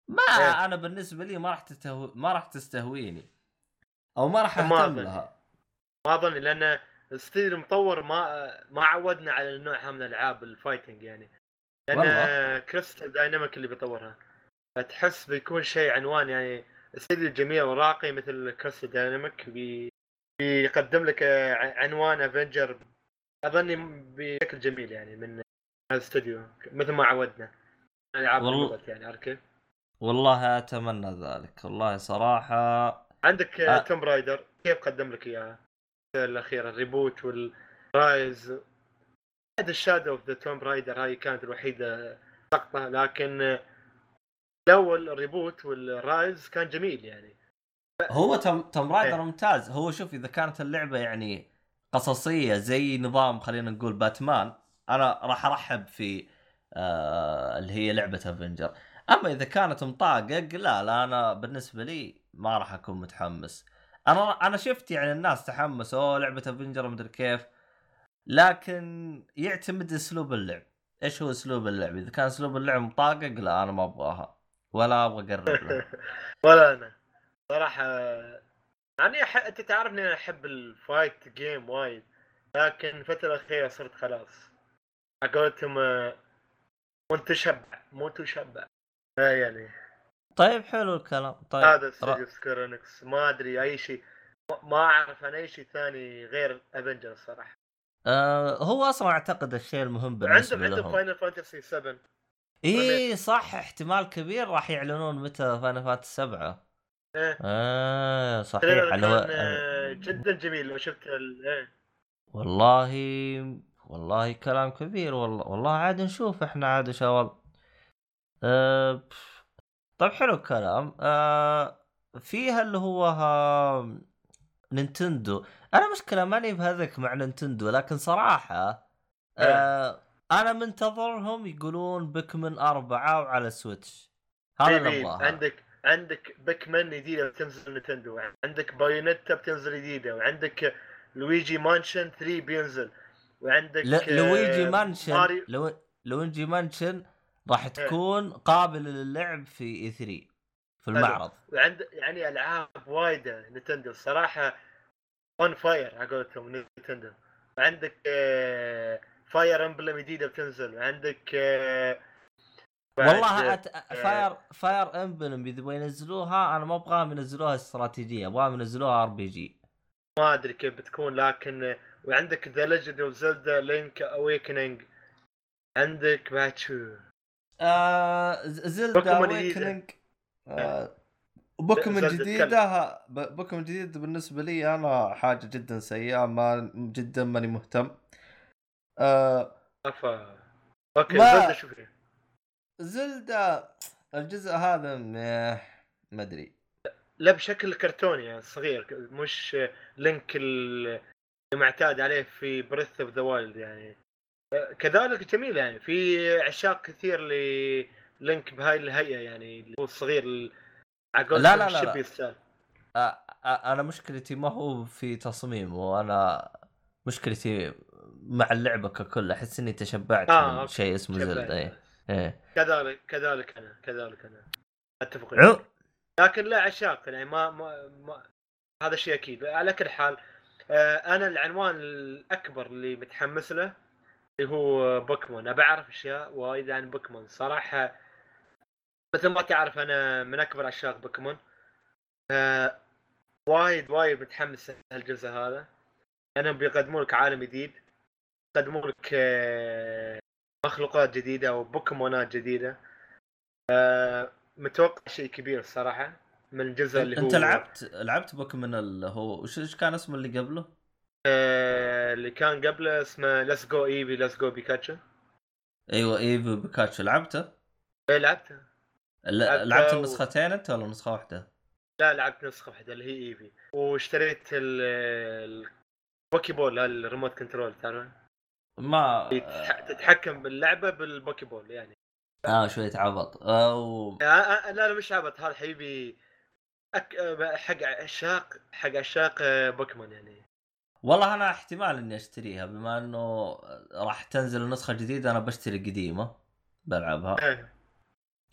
ما إيه. أنا بالنسبة لي ما راح تستهو... ما راح تستهويني أو ما راح أهتم. لها ما أظن لأن ال style المطور ما ما عودنا على النوع هذا من الالعاب ال fighting يعني لأن والله. كريستال دايناميك اللي بيطورها فتحس بيكون شيء عنوان يعني style جميل وراقي مثل كريستال دايناميك بي بيقدم لك عنوان افنجر أظني بشكل جميل يعني من هذا الاستوديو مثل ما عودنا العاب. اللغة يعني عارف كيف؟ والله أتمنى ذلك والله صراحة عندك. آه. توم رايدر كيف قدم لك اياها؟ الاخيره ال reboot وال Rise بعد ال Shadow of the Tomb Raider هاي كانت الوحيدة سقطه لكن الأول ال reboot وال Rise كان جميل يعني هو توم توم رايدر. ممتاز هو شوف إذا كانت اللعبة يعني قصصية زي نظام خلينا نقول باتمان أنا راح أرحب في آه اللي هي لعبة افنجر أما إذا كانت مطاقق لا لا أنا بالنسبة لي ما راح أكون متحمس. أنا أنا شفت يعني الناس تحمسوا لعبة افنجر مدري كيف. لكن يعتمد أسلوب اللعب. إيش هو أسلوب اللعب؟ إذا كان أسلوب اللعب مطاقق لا أنا ما أبغاها. ولا أبغى أقرب [LAUGHS] ولا أنا. صراحة يعني أح... أنت تعرفني أنا أحب ال fight game وايد لكن الفترة الأخيرة صرت خلاص. على قولتهم آه، مو تشبع يعني. طيب حلو الكلام. طيب هذا استوديو سكويرنكس ما أدري أي شيء. ما- أعرف عن أي شيء ثاني غير افنجر الصراحه آه هو أصلا أعتقد الشيء المهم بالنسبة عندهم عندهم فاينل فانتسي 7 اي صح احتمال كبير راح يعلنون متى Final Fantasy 7 إيه آه صحيح. اللي هو آه، جدا جميل لو شفت ال... إيه. والله والله كلام كبير والله والله عاد نشوف إحنا عاد إن شاء الله. آه بف- طيب حلو الكلام. آه فيها اللي هو ها نينتندو. أنا مشكلة ماني بهذك مع نينتندو لكن صراحة آه أنا منتظرهم يقولون بيكمن أربعة وعلى سويتش. هذا اللي عندك عندك بيكمان جديدة بتنزل نينتندو عندك بايونيتا بتنزل جديدة وعندك لويجي مانشن 3 بينزل وعندك لويجي آه، مانشن ماريو لو لويجي مانشن راح تكون قابلة للعب في E3 في المعرض. وعند يعني ألعاب وايدة نينتندو الصراحه on fire على قولتهم نينتندو وعندك Fire Emblem جديدة بتنزل وعندك آه، والله أت... فاير فاير إمبلم إذا ينزلوها أنا ما ابغاهم ينزلوها استراتيجية أبغاهم ينزلوها RPG ما أدري كيف بتكون لكن آه، وعندك The Legend of Zelda Link's Awakening عندك بعد شو آه زلدا بوكيمون جديدة. Awakening آه. بوكيمون جديدة. جديد بالنسبة لي أنا حاجة جدا سيئة ما جدا ماني مهتم. آه أفا. أوكي ما- زلدا شو فيه زلدا الجزء هذا ما أدري. لا بشكل كرتوني يعني صغير مش لينك المعتاد عليه في Breath of the Wild يعني. كذلك جميل يعني. في عشاق كثير للينك بهاي الهيئة يعني. اللي هو الصغير لا لا لا, لا. أنا مشكلتي ما هو في تصميمه أنا مشكلتي مع اللعبة ككل. أحس إني تشبعت آه من شيء اسمه زلدا إيه. كذلك كذلك أنا كذلك أنا. أتفق عو... لكن لا عشاق يعني ما, ما, ما هذا شيء أكيد. على كل حال آه أنا العنوان الأكبر اللي متحمس له اللي هو بوكيمون. ابى أعرف أشياء وايد عن بوكيمون. صراحة مثل ما تعرف أنا من أكبر عشاق بوكيمون. آه وايد وايد متحمس هالجزء هذا. أنا بيقدموا لك عالم جديد. يقدموا لك آه مخلوقات جديدة وبوكيمونات جديدة آه متوقع شيء كبير الصراحة من الجزء اللي هو انت لعبت لعبت بوكيمون اللي هو وش كان اسمه اللي قبله؟ آه اللي كان قبله اسمه Let's Go ايفي Let's Go بيكاتشو أيوه ايفي بيكاتشو لعبته؟ إيه لعبته لعبت النسختين أنت ولا نسخة واحدة؟ لا لعبت نسخة واحدة اللي هي ايفي واشتريت البوكي بول ال remote control تعرف ما تتحكم باللعبة بال Poke Ball يعني. آه شوية عبط. أو... آه، آه، لا لا مش عبط. هذا حبيبي أك... حق عشاق حق عشاق بوكيمون يعني. والله أنا احتمال إني أشتريها بما إنه راح تنزل نسخة جديدة أنا بشتري قديمة بلعبها. إيه,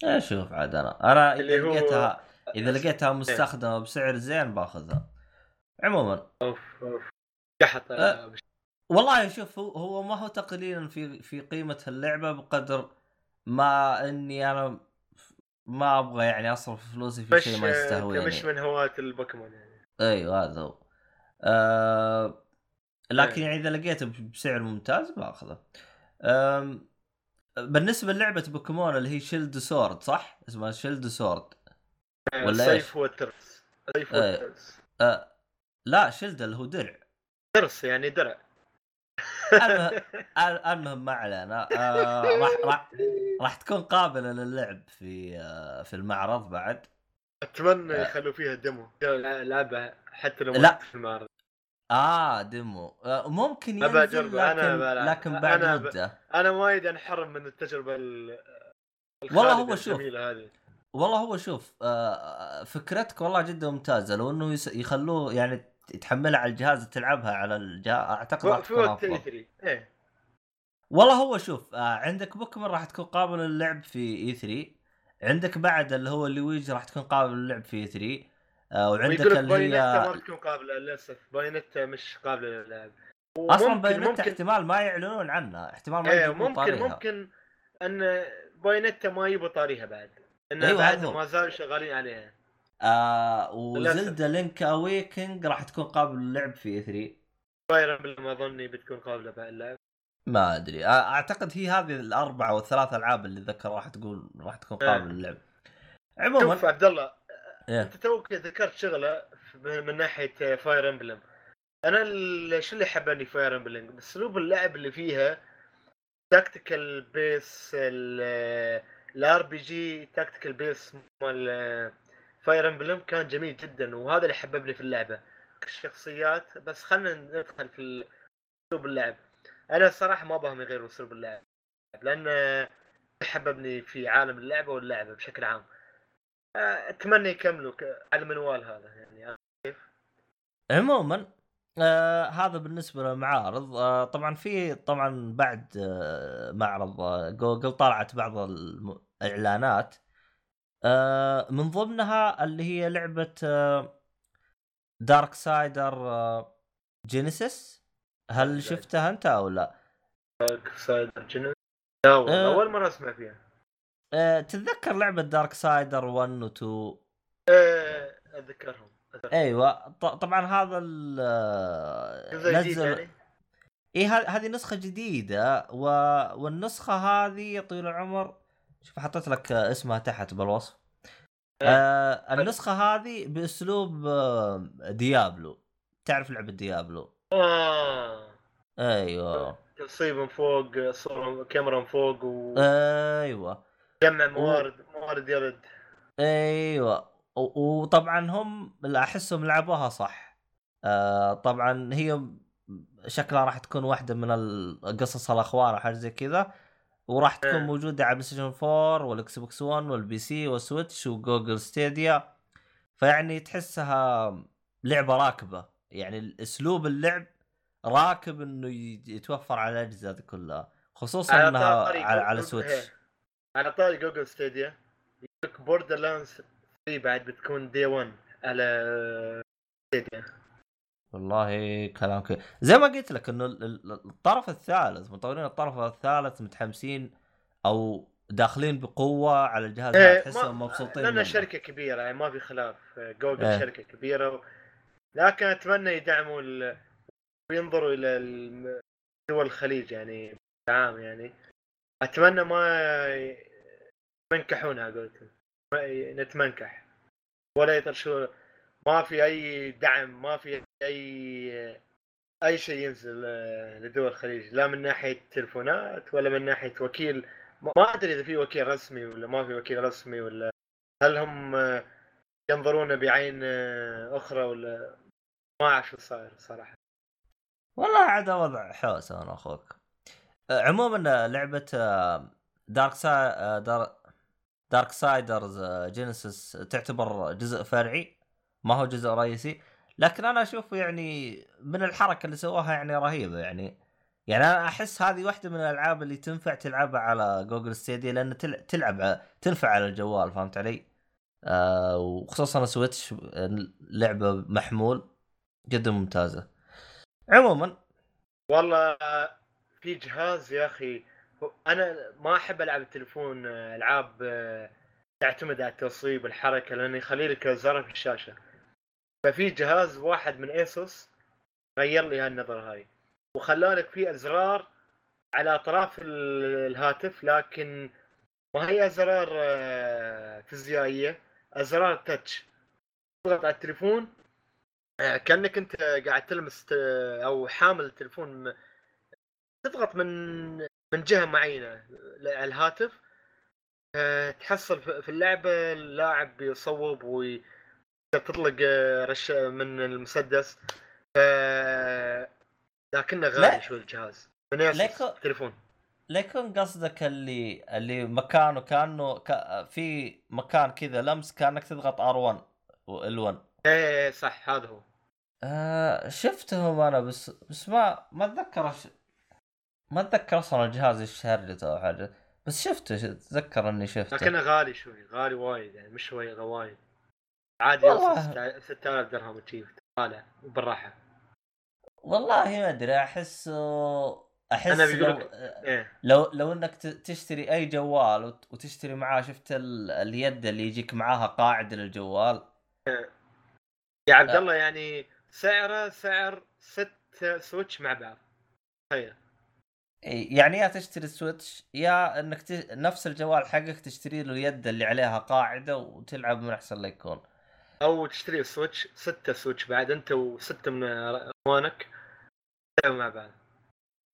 إيه، شوف عاد أنا أنا إذا لقيتها إذا لقيتها مستخدمة بسعر زين باخذها. عموما. أوف أوف. قحط أه. والله شوف هو هو ما هو تقليلا في في قيمة اللعبة بقدر ما إني أنا ما أبغى يعني أصرف فلوسي في شيء ما يستهويني. مش من هواة البوكيمون يعني. أيوه هذا هو. آه لكن يعني إذا لقيته بسعر ممتاز بأخذه. آه بالنسبة للعبة بوكيمون اللي هي Shield Sword صح؟ اسمها Shield Sword ولا السيف هو الترس السيف هو الترس آه لا shield اللي هو درع. ترس يعني درع. المهم ما علينا. آه راح راح راح تكون قابلة للعب في آه في المعرض بعد. أتمنى آه. يخلوا فيها demo. لعبة حتى لو لا. في المعرض. آه demo. ممكن ينزل لكن أنا لكن بعد أنا مدة. أنا وايد انحرم من التجربة والله هو شوف. هذه. والله هو شوف آه فكرتك والله جدا ممتازة. لو إنه يخلوه يعني تحملها على الجهاز تلعبها على الجهاز أعتقد في وقت اي 3 إيه. والله هو شوف آه عندك بوكيمون راح تكون قابل للعب في اي 3 عندك بعد اللي هو اللويجي راح تكون قابل للعب في اي 3 آه وعندك اللي هي ما تكون قابلة للأسف. باينتا مش قابلة للعب أصلا باينتا. احتمال ما يعلنون عنها احتمال ما إيه ممكن طاريها. ممكن أن بايونيتا ما يبوا طاريها بعد. انه أيوة بعد ما زالوا شغالين عليها. آه و Zelda Link's Awakening راح تكون قابل للعب في 3 Fire ما أظني بتكون قابلة للعب ما أدري. أعتقد هي هذه الأربعة أو الثلاث ألعاب اللي ذكر راح تقول راح تكون قابل آه. للعب. عموما شوف عبد الله إيه. أنت توك ذكرت شغلة من ناحية Fire Emblem أنا شو اللي حبني Fire Emblem أسلوب اللعب اللي فيها tactical base ال RPG tactical base مال Fire Emblem كان جميل جدا وهذا اللي حببني في اللعبة. الشخصيات بس خلينا ندخل في أسلوب اللعب. أنا الصراحه ما بهمي غير أسلوب اللعب لأن حببني في عالم اللعبة واللعبة بشكل عام. أتمنى يكملوا على المنوال هذا يعني كيف؟ عموما آه هذا بالنسبة للمعارض. آه طبعا في طبعا بعد آه معرض آه جوجل طلعت بعض الاعلانات من ضمنها اللي هي لعبة آه Darksiders آه Genesis هل شفتها أنت أو لا؟ Darksiders Genesis لا آه. أول مرة أسمع فيها. آه تتذكر لعبة Darksiders 1 و 2 إيه أتذكرهم أيوه. طبعا هذا نزل يعني؟ اي هذه نسخة جديدة و... والنسخة هذه يا طويل العمر شوف حطيت لك اسمها تحت بالوصف. إيه. آه النسخة هذه بأسلوب آه ديابلو. تعرف لعبة ديابلو؟ آه. أيوه. تصيب من فوق صورة كاميرا من فوق و أيوه. جمع موارد و... موارد يرد أيوه. وطبعا هم أحسهم لعبوها صح. آه طبعا هي شكلها راح تكون واحدة من القصص الاخوان أو حاجة زي كذا. وراح تكون إيه. موجودة على PlayStation 4 وال Xbox 1 وال PC وال Switch و Google Stadia فيعني تحسها لعبة راكبة. يعني أسلوب اللعب راكب إنه يتوفر على الأجهزة هذه كلها. خصوصا على إنها على, على Switch إيه. على طاري Google Stadia يقولك Borderlands 3 بعد بتكون day 1 على Stadia والله كلام كذا زي ما قلت لك إنه ال- ال- الطرف الثالث مطورين الطرف الثالث متحمسين أو داخلين بقوة على الجهاز إيه، تحسهم مبسوطين لأنها منه. شركة كبيرة يعني ما في خلاف. جوجل إيه. شركة كبيرة. و... لكن أتمنى يدعموا ال... وينظروا الم- دول الخليج يعني بشكل عام يعني. أتمنى ما ي- يمنكحونها قلت. نتمنكح. ولا يطرشوا ما في أي دعم ما في أي أي شيء ينزل آه، لدول الخليج لا من ناحية تلفونات ولا من ناحية وكيل. ما أدري إذا في وكيل رسمي ولا ما في وكيل رسمي ولا هل هم آه، ينظرون بعين آه، أخرى ولا ما أعرف شو صاير صراحة. والله عاد وضع حوسه أنا أخوك عموما لعبة Dark سا دار Darksiders Genesis تعتبر جزء فرعي. ما هو جزء رئيسي لكن أنا أشوف يعني من الحركة اللي سووها يعني رهيبة يعني يعني أنا أحس هذه واحدة من الألعاب اللي تنفع تلعبها على Google Stadia لأن تل- تلعب تنفع على الجوال فهمت علي؟ آه وخصوصا سويتش لعبة محمول جدا ممتازة. عموما والله في جهاز يا أخي أنا ما أحب ألعب التليفون آه، ألعاب آه، تعتمد على التصويب والحركه لأنه يخلي لك زر في الشاشة ففي جهاز واحد من ايسوس غير لي هالنظرة هاي. وخلى لك فيه أزرار على أطراف ال- الهاتف لكن ما هي أزرار آه، فيزيائية. أزرار تاتش تضغط على التليفون آه، كأنك أنت قاعد تلمس أو حامل التليفون تضغط من من جهة معينة على الهاتف آه، تحصل في في اللعبة اللاعب بيصوب وتطلق آه، رش من المسدس. ف لكنه. غالي شوي الجهاز. من ليكو- تليفون. لا يكون قصدك اللي اللي مكانه كأنه ك... في مكان كذا لمس كأنك تضغط ار1 وال1 إيه صح هذا هو. آه شفتهم أنا بس بس ما ما أتذكر ش... ما أتذكر أصلا الجهاز إيش هرجته أو حاجة. بس شفته أتذكر إني شفته. لكنه غالي شوي غالي وايد يعني مش شوي وايد عادي والله. يوصل 6000 درهم تجيب طالع بالراحه والله ما أدري أحس أحس أنا لو لك- إيه. لو لو إنك تشتري أي جوال وت- وتشتري معاه شفت ال... اليد اللي يجيك معاها قاعدة للجوال؟ يا عبد آه. الله يعني سعره سعر ست Switch مع بعض. تخيل. يعني يا تشتري ال Switch يا إنك ت... نفس الجوال حقك تشتري له اليد اللي عليها قاعدة وتلعب من أحسن لا يكون. أو تشتري سويتش ستة سويتش بعد أنت وستة من اخوانك مع بعض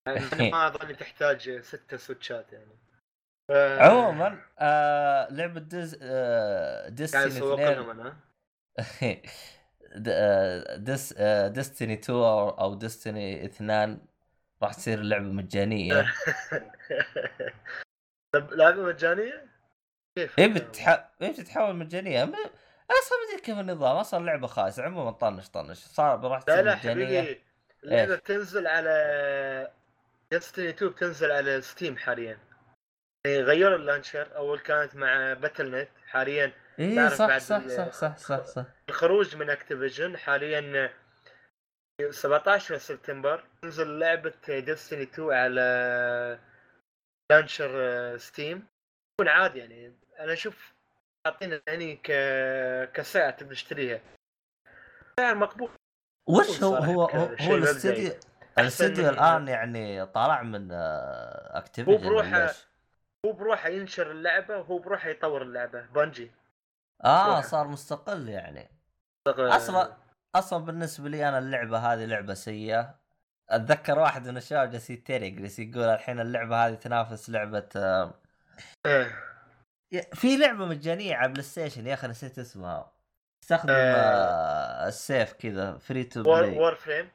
يعني [LAUGHS] ما اظني تحتاج ستة سويتشات يعني. ف- عموما آه لعبة ديز آه ديستني اسوق 2 لهم أنا. [LAUGHS] د- آه، ديس ديستني 2 أو, ديستني 2 راح تصير لعبة مجانية. [LAUGHS] طب لعبة مجانية؟ كيف؟ اي بتح... اي بتتحول مجانية. ما... أصلا ما أدري كيف النظام أصلا لعبة خايسة عموما طنش طنش. صار راح لا تصير لا حبيبي اللعبه بتنزل على Destiny 2 بتنزل على Steam حاليا. يعني غيروا ال launcher أول كانت مع Battle.net حاليا اي صح صح صح صح صح صح. الخروج من Activision حاليا 17 سبتمبر. تنزل لعبة Destiny 2 على launcher Steam يكون عادي يعني. أنا أشوف حاطين يعني ك كسعر تبي تشتريها سعر مقبول. وش هو هو هو. الاستديو الاستديو الآن يعني طلع من Activision هو بروحه- هو بروحه ينشر اللعبة وهو بروحه يطور اللعبة. Bungie. آه. صار مستقل يعني. أصلاً- أصلا بالنسبة لي أنا اللعبة هذه لعبة سيئة. أتذكر واحد من الشباب جالس يتريق جالس يقول الحين اللعبة هذه تنافس لعبة آه، إيه. في لعبة مجانية على PlayStation يا أخي نسيت اسمها. تستخدم آه. آه، السيف كذا free to play Warframe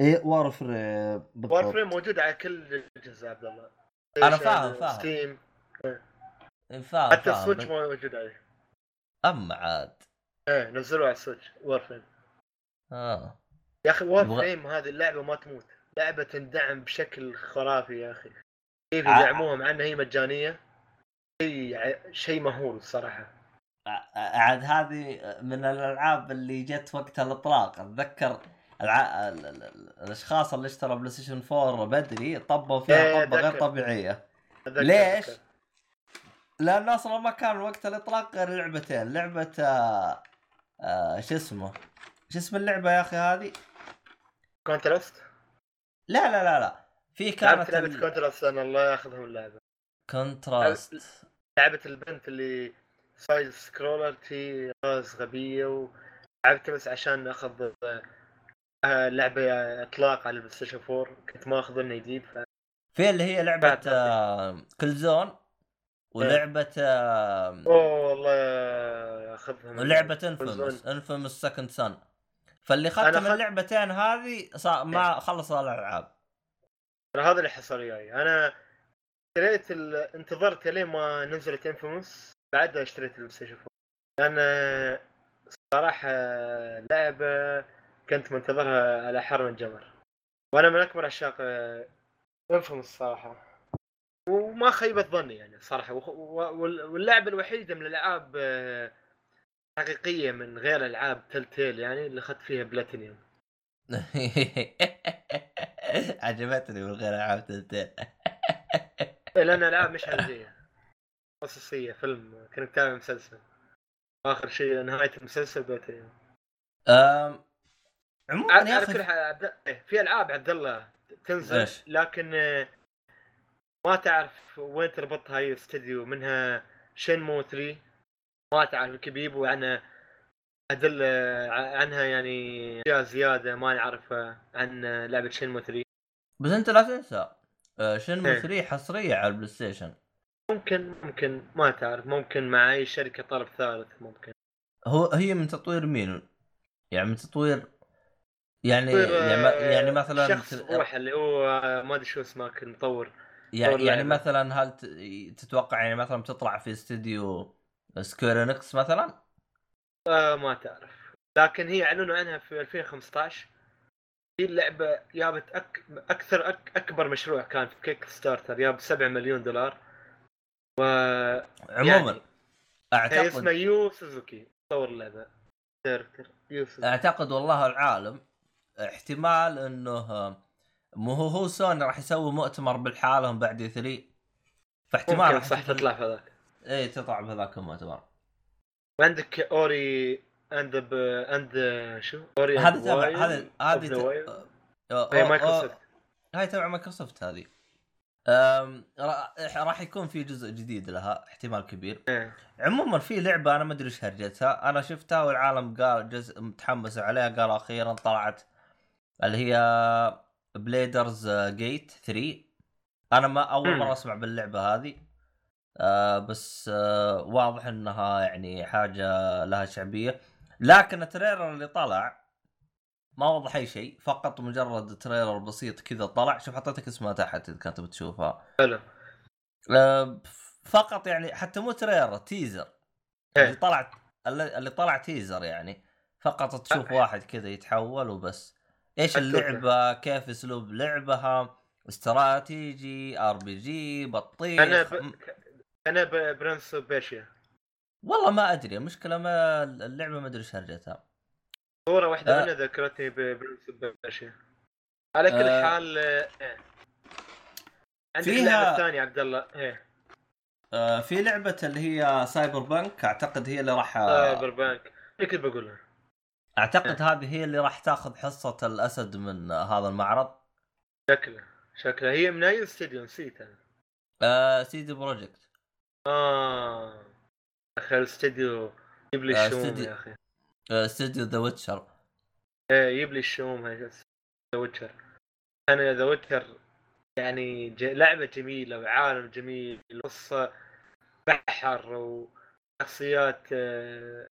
اي War free War بالضبط. فريم موجود على كل الأجهزة عبد الله. أنا فاهم- فاهم. Steam فاهم حتى ال Switch موجود عليه. أما عاد. إيه نزلوه على ال Switch Warframe آه. يا أخي War يبغى- frame هذه اللعبة ما تموت. لعبة تندعم بشكل خرافي يا أخي. كيف يدعموها مع إنها هي مجانية؟ شيء شيء مهول الصراحة. عاد هذه من الألعاب اللي جت وقت الإطلاق. أتذكر الع... ال... ال... ال... الأشخاص اللي اشتروا PlayStation 4 بدري طبوا إيه، فيها طبة غير. طبيعية. أتذكر- ليش؟ لأنه أصلا ما كان وقت الإطلاق غير لعبتين. لعبة آه... آه... شو اسمه؟ شو اسم اللعبة يا أخي هذه؟ كونتراست؟ لا لا لا لا. في كانت لعبة ال... كونتراست أنا الله ياخذهم اللعبة. كونتراست. لعبة البنت اللي سايد سكرولر تي غاز غبية ولعبتها بس عشان أخذ آه، لعبة إطلاق على البلاي ستيشن 4 كنت ما أخذ إنه جديد ف... في اللي هي لعبة آه... كل زون ولعبة آه... أوه والله Kill Infamous zone. Infamous Second Son فاللي ختم خد- اللعبتين هذه صار ما خلص الألعاب. هذا اللي حصل وياي. أنا اشتريت ال... انتظرت لين ما نزلت Infamous بعدها اشتريت ال PlayStation 4 لأن صراحة لعبة كنت منتظرها على حر من جمر وأنا من أكبر عشاق Infamous صراحة. وما خيبت ظني يعني صراحة. واللعبه الوحيده من الألعاب حقيقية من غير ألعاب Telltale يعني اللي أخذت فيها بلاتينيوم [LAUGHS] عجبتني من غير ألعاب Telltale إيه، لأن العاب مش عاديه قصصيه فيلم كنت تابع مسلسل. آخر شيء نهاية المسلسل بلاتينيوم أم، عموما يا أخي عبد... إيه، في ألعاب عبد الله تنزل إيش؟ لكن آه، ما تعرف وين تربطها هي استديو منها شينمو 3 ما تعرف الكبيب وعنها أدلة عنها يعني أشياء زيادة ما نعرفها عن لعبة شينمو 3 بس أنت لا تنسى شنمو إيه. 3 حصرية على البلاي ستيشن ممكن ممكن ما تعرف ممكن مع أي شركة طرف ثالث ممكن هو هي من تطوير مين؟ يعني من تطوير يعني يعني, آه، يعني مثلا شخص روح اللي هو آه، ما أدري شو اسمه المطور يعني, يعني. مثلا هل تتوقع يعني مثلا بتطلع في استديو Square مثلا؟ آه ما تعرف لكن هي إعلنوا عنها في 2015 هي اللعبة جابت أك... أكثر أك... أكبر مشروع كان في Kickstarter جاب 7 مليون دولار. و عموما يعني اسمه اعتقد يو سوزوكي مطور اللعبة. أعتقد والله العالم احتمال إنه مو هو هو سوني راح يسوي مؤتمر بالحالهم بعد E3 فاحتمال ممكن راح صح تطلع تطلع في هذاك. اي تطلع بهذاك المؤتمر. وعندك Ori and b... and شو؟ هذه تبع هذه هذه مايكروسوفت هاي تبع مايكروسوفت هذه. راح يكون في جزء جديد لها احتمال كبير. إيه. عموما في لعبة أنا ما أدري إيش هرجتها. أنا شفتها والعالم قال جزء متحمس عليها قالوا أخيرا طلعت اللي هي Baldur's Gate 3 أنا ما أول. مرة أسمع باللعبة هذه. آه بس آه واضح إنها يعني حاجة لها شعبية. لكن ال trailer اللي طلع ما وضح أي شيء فقط مجرد trailer بسيط كذا طلع. شوف حطيت لك اسمها تحت إذا كنت بتشوفها حلو. آه، فقط يعني حتى مو trailer teaser. إيه. اللي طلع اللي طلع teaser يعني. فقط تشوف واحد كذا يتحول وبس. إيش. اللعبة؟ كيف أسلوب لعبها؟ استراتيجي RPG بطيخ أنا ب... أنا. Prince of Persia والله ما أدري المشكلة ما اللعبة ما أدري إيش هرجتها. صورة واحدة آه. منها ذكرتني ب Prince على كل آه. حال آه، إيه. عندك فيها- اللعبة الثانية عبد الله. إيه. آه في لعبة اللي هي Cyberpunk أعتقد هي اللي راح سايبر بانك كنت بقولها؟ أعتقد هذه هي اللي راح تاخذ حصة الأسد من هذا المعرض. شكله شكله هي من أي استديو؟ نسيت أنا آه CD Projekt. آه. أخي الاستديو يجيب لي آه، الشوم استديو. يا أخي. آه استوديو The Witcher. إيه يجيب لي الشوم The Witcher. أنا The Witcher يعني ج... لعبة جميلة وعالم جميل قصة بحر وشخصيات آه،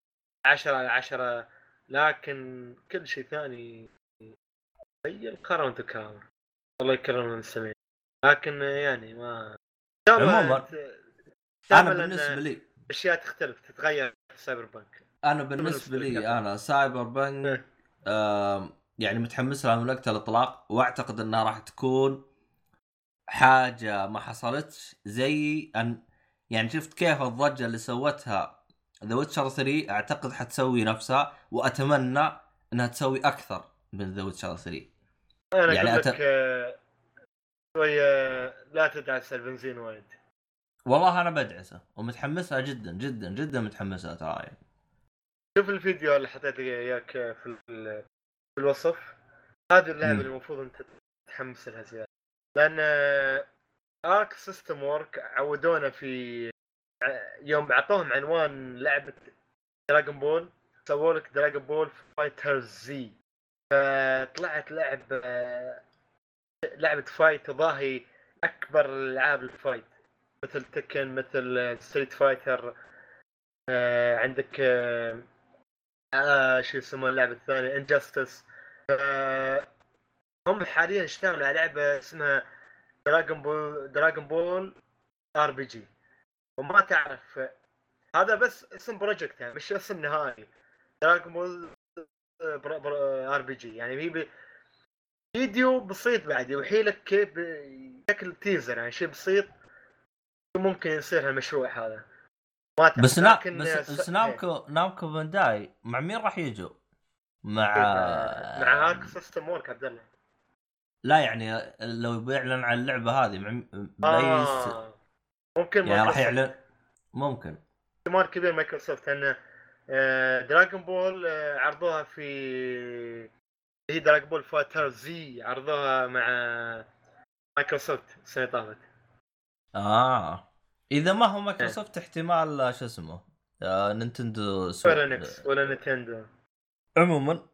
10 على 10 لكن كل شيء ثاني زي الكراونت كامل الله يكرم المستمعين لكن يعني ما عموماً، أنا بالنسبة لي أشياء تختلف تتغير في Cyberpunk أنا بالنسبة لي. أنا Cyberpunk إيه. يعني متحمس لها من وقت الإطلاق وأعتقد إنها راح تكون حاجة ما حصلتش زي أن يعني شفت كيف الضجة اللي سوتها The Witcher 3 أعتقد حتسوي نفسها وأتمنى إنها تسوي أكثر من The Witcher 3 أنا يعني أقول أت- لك آه، شوية لا تدعس البنزين وايد والله أنا بدعسه ومتحمسها جدا جدا جدا متحمسها ترى. يعني. شوف الفيديو اللي حطيته إياك في في الوصف. هذه اللعبة. اللي المفروض أنت تتحمس لها زيادة. لأن Arc System Works عودونا في يوم أعطوهم عنوان لعبة Dragon Ball سووا لك Dragon Ball FighterZ فطلعت لعبه لعبة fight تضاهي أكبر الالعاب ال fight مثل Tekken مثل Street Fighter آه عندك آه آه شو يسمونه اللعبة الثانية؟ Injustice آه هم حاليا اشتغلوا على لعبة اسمها Dragon Ball Dragon Ball RPG وما تعرف هذا بس اسم project يعني مش اسم نهائي. Dragon Ball RPG يعني هي فيديو بسيط بعد يوحي لك كيف بشكل teaser يعني شيء بسيط. ممكن يصير هالمشروع هذا ما تعرف بس نا بس, س- بس Namco Namco Bandai مع مين راح يجوا؟ مع مع Arc System Works عبد الله لا يعني لو بيعلن عن اللعبة هذه مع بأي آه. ممكن يعني راح. يعلن ممكن احتمال كبير مايكروسوفت لأن Dragon Ball آه، عرضوها في هي Dragon Ball FighterZ عرضوها مع مايكروسوفت السنة طافت آه. إذا ما هو مايكروسوفت احتمال شو اسمه؟ آه Nintendo Switch. ولا نكس ولا Nintendo. عموما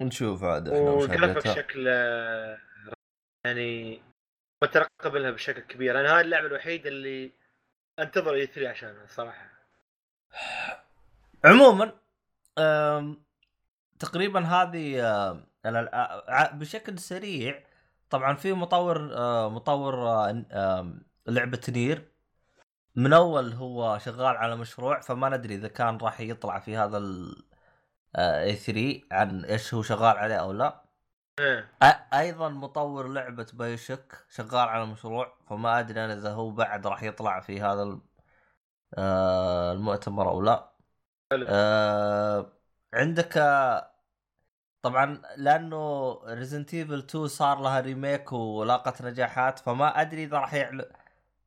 نشوف عاد إحنا وجرافيك. بشكل آه، يعني مترقب لها بشكل كبير. أنا هاي اللعبة الوحيدة اللي أنتظر إي 3 عشانها صراحة. عموما تقريبا هذه بشكل سريع طبعا في مطور آه، مطور آه، لعبة نير من أول هو شغال على مشروع فما ندري إذا كان راح يطلع في هذا ال E3 عن إيش هو شغال عليه أو لا إيه. أيضا مطور لعبة BioShock شغال على مشروع فما أدري أنا إذا هو بعد راح يطلع في هذا آه، المؤتمر أو لا حلو. آه، عندك آه، طبعا لأنه Resident Evil 2 صار لها remake ولاقت نجاحات فما أدري إذا راح يعلن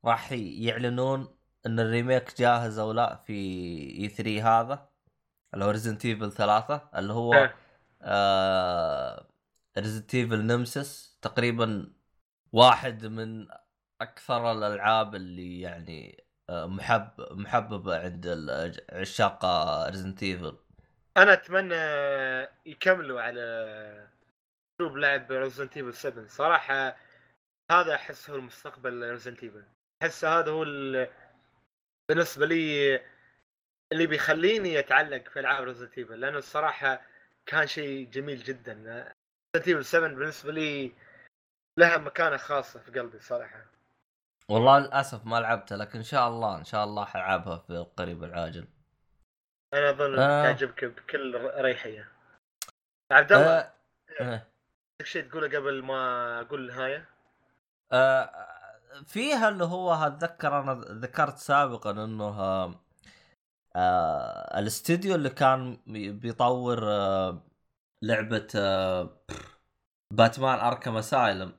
راح يعلنون إن ال remake جاهز أو لا في E3 هذا اللي هو Resident Evil 3 اللي هو. آه Resident Evil Nemesis تقريبا واحد من أكثر الألعاب اللي يعني آه، محب محببة عند عشاق Resident Evil أنا أتمنى يكملوا على اسلوب لعب Resident Evil 7 صراحة هذا احس هو المستقبل Resident Evil أحس هذا هو ال- بالنسبة لي اللي بيخليني أتعلق في ألعاب Resident Evil لأنه الصراحة كان شيء جميل جدا. Resident Evil 7 بالنسبة لي لها مكانة خاصة في قلبي صراحة. والله للأسف ما لعبتها لكن إن شاء الله إن شاء الله حلعبها في القريب العاجل. أنا أظن آه. تعجبك بكل اريحيه عبد الله آه. آه. شيء تقوله قبل ما أقول النهاية؟ آه فيها اللي هو اتذكر أنا ذكرت سابقا إنه آه آه الاستديو اللي كان بيطور آه لعبة آه باتمان أركم أسايلم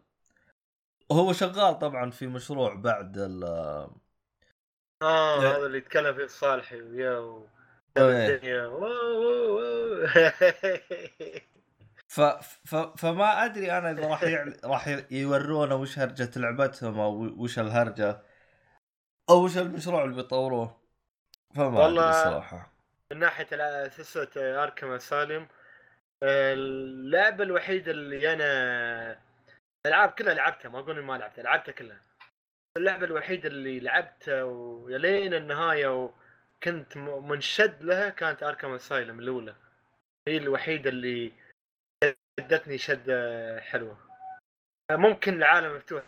هو شغال طبعا في مشروع بعد ال آه لا. هذا اللي يتكلم فيه صالحي وياه و- إيه. الدنيا. [LAUGHS] ف... ف... فما أدري أنا إذا راح يعل... [LAUGHS] راح يورونا وش هرجة لعبتهم أو وش الهرجة أو وش المشروع اللي بيطوروه فما والله- ادري الصراحه من ناحية سلسله اركم سالم اللعبة الوحيدة اللي أنا الالعاب كلها لعبتها ما أقول ما لعبتها لعبتها كلها. اللعبة الوحيدة اللي لعبتها ويا لين النهاية و... كنت م- منشد لها كانت اركم اسايلم الأولى. هي الوحيدة اللي شدتني شدة حلوة. ممكن العالم مفتوح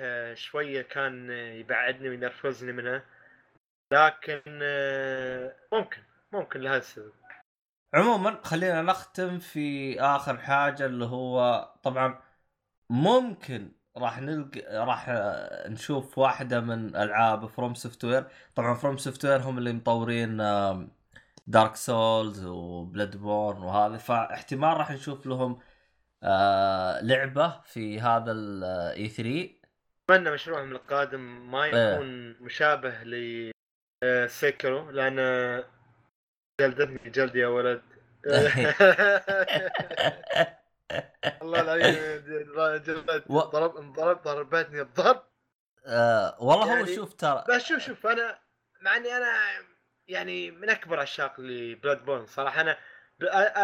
آه، شوية كان يبعدني وينرفزني منها لكن آه، ممكن ممكن لهذا السبب. عموما خلينا نختم في آخر حاجة اللي هو طبعا ممكن راح نلقى راح نشوف واحدة من ألعاب FromSoftware طبعا FromSoftware هم اللي مطورين Dark Souls و Bloodborne وهذا فاحتمال راح نشوف لهم آه، لعبة في هذا ال E3 أتمنى مشروعهم القادم ما إيه. يكون مشابه ل آه، Sekiro لأن جلدتني جلد يا ولد. [LAUGHS] الله العظيم ضرب انضرب ضربتني الضرب. آه، والله هو يعني- شوف ترى بس شوف شوف أنا مع إني أنا يعني من أكبر عشاق ل Bloodborne صراحة أنا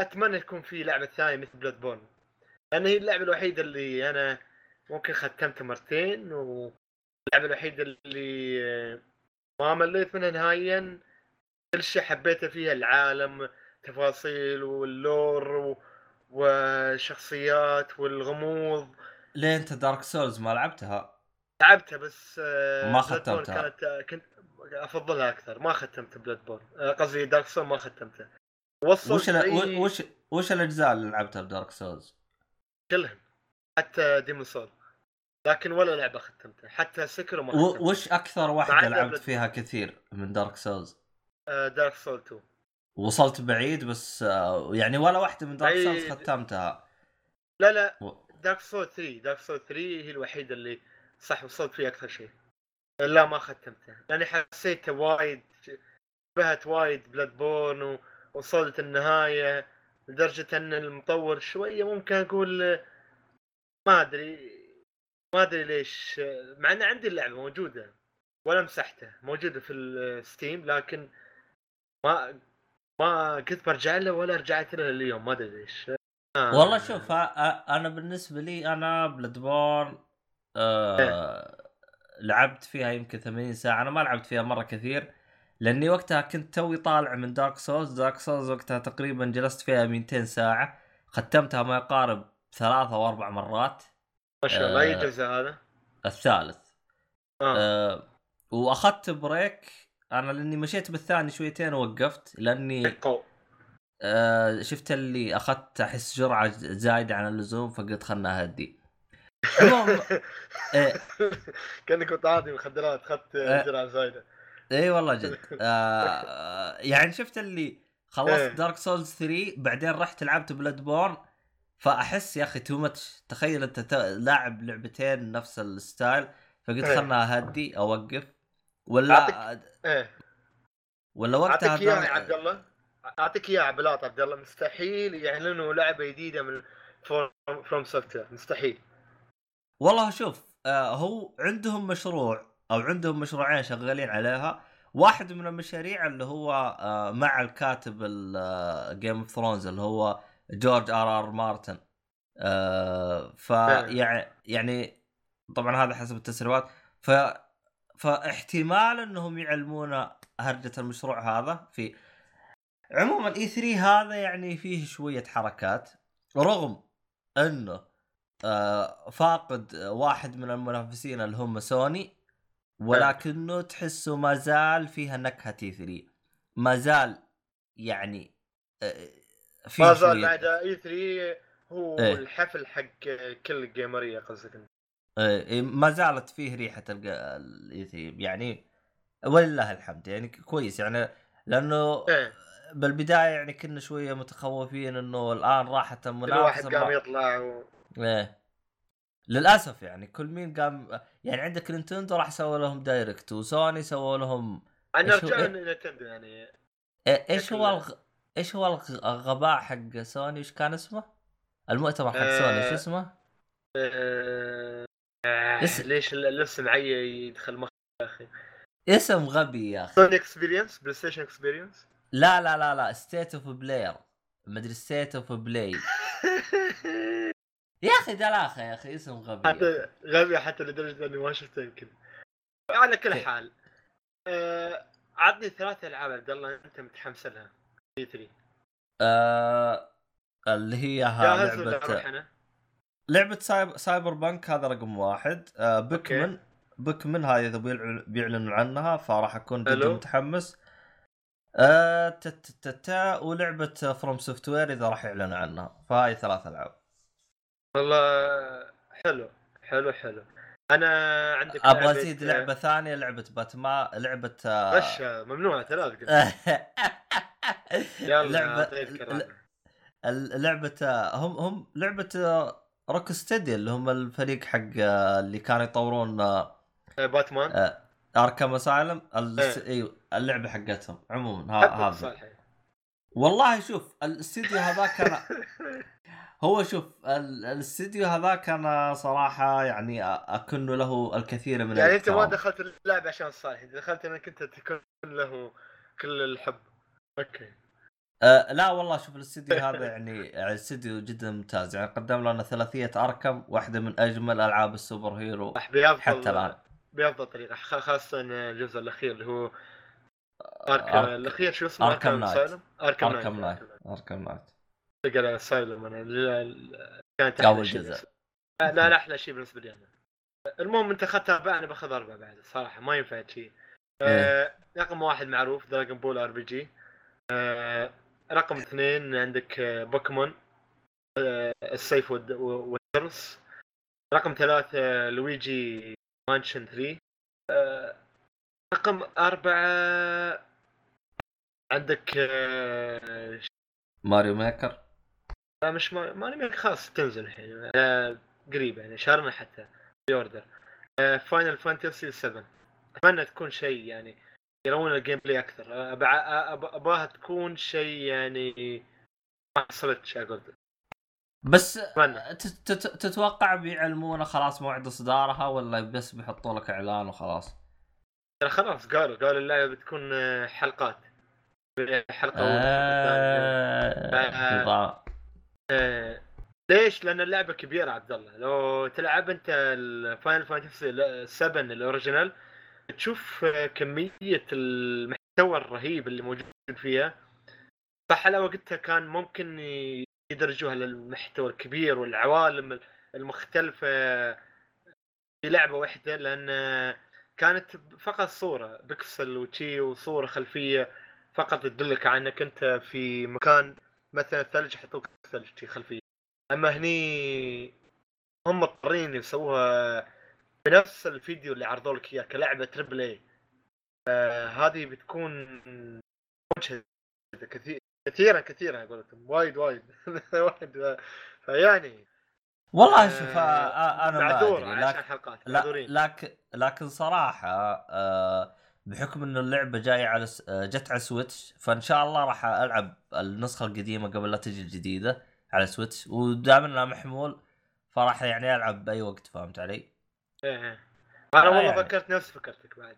أتمنى يكون في لعبة ثانية مثل Bloodborne لأن هي اللعبة الوحيدة اللي أنا ممكن ختمتها مرتين واللعبة الوحيدة اللي آه، ما مليت منها نهائيا كل شيء حبيته فيها العالم تفاصيل وال lore. والشخصيات والغموض ليه أنت Dark Souls ما لعبتها؟ لعبتها بس آه، ما ختمتها. كانت آه، كنت أفضلها أكثر ما ختمت Bloodborne آه، قصدي Dark Soul ما ختمته وصلت وش ال... وش وش الأجزاء اللي لعبتها ب Dark Souls؟ كلهم حتى Demon Soul لكن ولا لعبة ختمتها حتى Sekiro ما ختمتها. وش أكثر واحدة لعبت فيها كثير من Dark Souls؟ Dark Soul 2 وصلت بعيد بس يعني ولا واحدة من Dark Souls. ختمتها لا لا. Dark Soul 3 Dark Soul 3 هي الوحيدة اللي صح وصلت فيها أكثر شيء لا ما ختمتها لأني حسيته وايد شبهت وايد Bloodborne ووصلت النهاية لدرجة إن المطور شوية ممكن أقول ما أدري ما أدري ليش مع إن عندي اللعبة موجودة ولا مسحته موجودة في ال Steam لكن ما ما كنت برجع له ولا رجعت له اليوم ما أدري ليش آه. والله شوف أنا بالنسبة لي أنا Bloodborne آه... لعبت فيها يمكن 80 ساعة. أنا ما لعبت فيها مرة كثير لأني وقتها كنت توي طالع من Dark Souls Dark Souls وقتها تقريبا جلست فيها 200 ساعة. ختمتها ما يقارب ثلاثة أو أربع مرات. ما شاء الله أي آه. جزء هذا؟ الثالث. آه. آه وأخذت break أنا لأني مشيت بالثاني شويتين ووقفت لأني آه شفت اللي أخذت أحس جرعة زايدة عن اللزوم فقلت خلنا أهدي. المهم [LAUGHS] إيه. كانك كنت عادي مخدرات اخذت. جرعه زايدة. اي والله جد. [LAUGHS] آه يعني شفت اللي خلصت إيه. Dark Souls 3 بعدين رحت لعبت Bloodborne فأحس يا أخي too much تخيل أنت لاعب لعبتين نفس ال style فقلت إيه. خلنا أهدي أوقف. ولا إيه. ولا وقتها أعطيك إياها يا عبد الله. أعطيك إياها عبلات عبد الله. مستحيل يعلنوا لعبة جديدة من From Soft مستحيل. والله شوف آه هو عندهم مشروع أو عندهم مشروعين شغالين عليها. واحد من المشاريع اللي هو آه مع الكاتب ال Game of Thrones اللي هو جورج آر آر مارتن. آه فيعني يعني طبعا هذا حسب التسريبات. ف فاحتمال إنهم يعلمونا هرجة المشروع هذا في عموما اي 3 هذا يعني فيه شوية حركات رغم إنه فاقد واحد من المنافسين اللي هم سوني ولكنه تحسه ما زال فيها نكهة تي 3 ما زال يعني آه، في ما زال بعد E3 هو إيه. الحفل حق كل الجيمرية قصدك أنت. آه، ما زالت فيه ريحة ال E3 يعني ولله الحمد يعني كويس يعني لأنه إيه بالبداية يعني كنا شوية متخوفين إنه الآن راحت كل المنافسة واحد قام يطلع و... إيه. للأسف يعني كل مين قام يعني عندك نينتندو راح سووا لهم Direct وسوني سووا لهم أنا رجعوا إيه؟ نتندو يعني. إيه إيش هو الغ... إيش هو الغ- الغباء حق سوني؟ إيش كان اسمه؟ المؤتمر حق سوني شو اسمه؟ آه... آه... اس- ليش ال- الاسم معي يدخل مخي يا أخي. اسم غبي يا أخي. سوني Experience PlayStation Experience لا لا لا لا State of Player مدري State of Play يا أخي دلاخه يا أخي اسم غبي. حتى غبي حتى لدرجة إني ما شفته يمكن على كل. حال آه عطني ثلاث ألعاب عبد الله أنت متحمس لها E3 آه اللي هي ها لعبة؟ لعبة Cyber... Cyberpunk هذا رقم واحد آه Pikmin Pikmin هذه إذا بيعلنوا عنها فراح أكون جدا. متحمس آه تا تا تا تا ولعبة FromSoftware إذا راح يعلنوا عنها فهاي ثلاث ألعاب والله حلو حلو حلو. أنا عندك أبغى أزيد لعبة ثانية لعبة باتمان لعبة آه، غش ممنوع ثلاث قلت [LAUGHS] يلا لعبة لعبة آه، هم هم لعبة روك ستدي اللي هم الفريق حق آه، اللي كانوا يطورون آه، آه، باتمان؟ آه، أركام أسايلم. إيه. إيوه اللعبة حقتهم عموما هذا والله شوف الاستديو هذاك أنا [LAUGHS] هو شوف ال- الاستديو هذاك أنا صراحة يعني أكن له الكثير من يعني أنت ما. دخلت اللعبة عشان صالح دخلت إنك أنت تكون له كل الحب. Okay. أه لا والله شوف الاستديو هذا [LAUGHS] يعني استديو جدا ممتاز. يعني قدم لنا ثلاثية Arkham واحدة من أجمل ألعاب ال superhero حتى الآن. بأفضل طريقة خاصة الجزء الأخير اللي هو Arkham Ark- الأخير شو اسمه؟ Arkham Knight. Arkham Knight. أركم نايت. تلقى Asylum أنا كانت شيء جزء. لا لا أحلى شيء بالنسبة لي أنا. المهم أنت اخذت اربعه أنا بأخذ أربعة بعد صراحة ما ينفع شيء. آه، رقم واحد معروف Dragon Ball RPG رقم اثنين عندك آه، بوكيمون آه، السيف والد- والدرع. رقم ثلاثة لويجي Mansion 3 آه، رقم أربعة عندك آه، Mario Maker. لا مش ما ماني خلاص تنزل الحين. آه، قريب يعني شهرنا حتى في order Final Fantasy 7 أتمنى تكون شيء يعني يرون ال gameplay أكثر آه، أبغاها تكون شيء يعني ما حصلت شيء أقول بس تتوقع بيعلمونا خلاص موعد إصدارها ولا بس بيحطوا لك إعلان وخلاص؟ ترى خلاص قالوا قالوا اللعبه بتكون آه، حلقات. حلقة. آه، نظام. آه، ليش؟ لأن اللعبة كبيرة عبد الله لو تلعب أنت الفاينل فانتسي 7 ال original تشوف كمية المحتوى الرهيب اللي موجود فيها على وقتها كان ممكن يدرجوها للمحتوى الكبير والعوالم المختلفة في لعبة واحدة لأن كانت فقط صورة بكسل وشي وصورة خلفية فقط تدلك على إنك أنت في مكان مثلا ثلج يحطوك ثلج شي خلفية. أما هني هم مضطرين يسووها بنفس الفيديو اللي عرضوا لك إياه كلعبة تربل اي هذه بتكون مجهده كثير كثيرا كثيرا أقول لكم وايد وايد. [LAUGHS] وايد. فيعني والله آه، شوف آه، آه، أنا معذور عشان حلقات. لا لكن لكن صراحة آه، بحكم إنه اللعبة جاية على س- آه، جت على سويتش فإن شاء الله راح ألعب النسخة القديمة قبل لا تجي الجديدة على سويتش ودام انها محمول فراح يعني ألعب بأي وقت فهمت علي؟ إيه، إيه. أنا والله يعني. فكرت نفس فكرتك بعد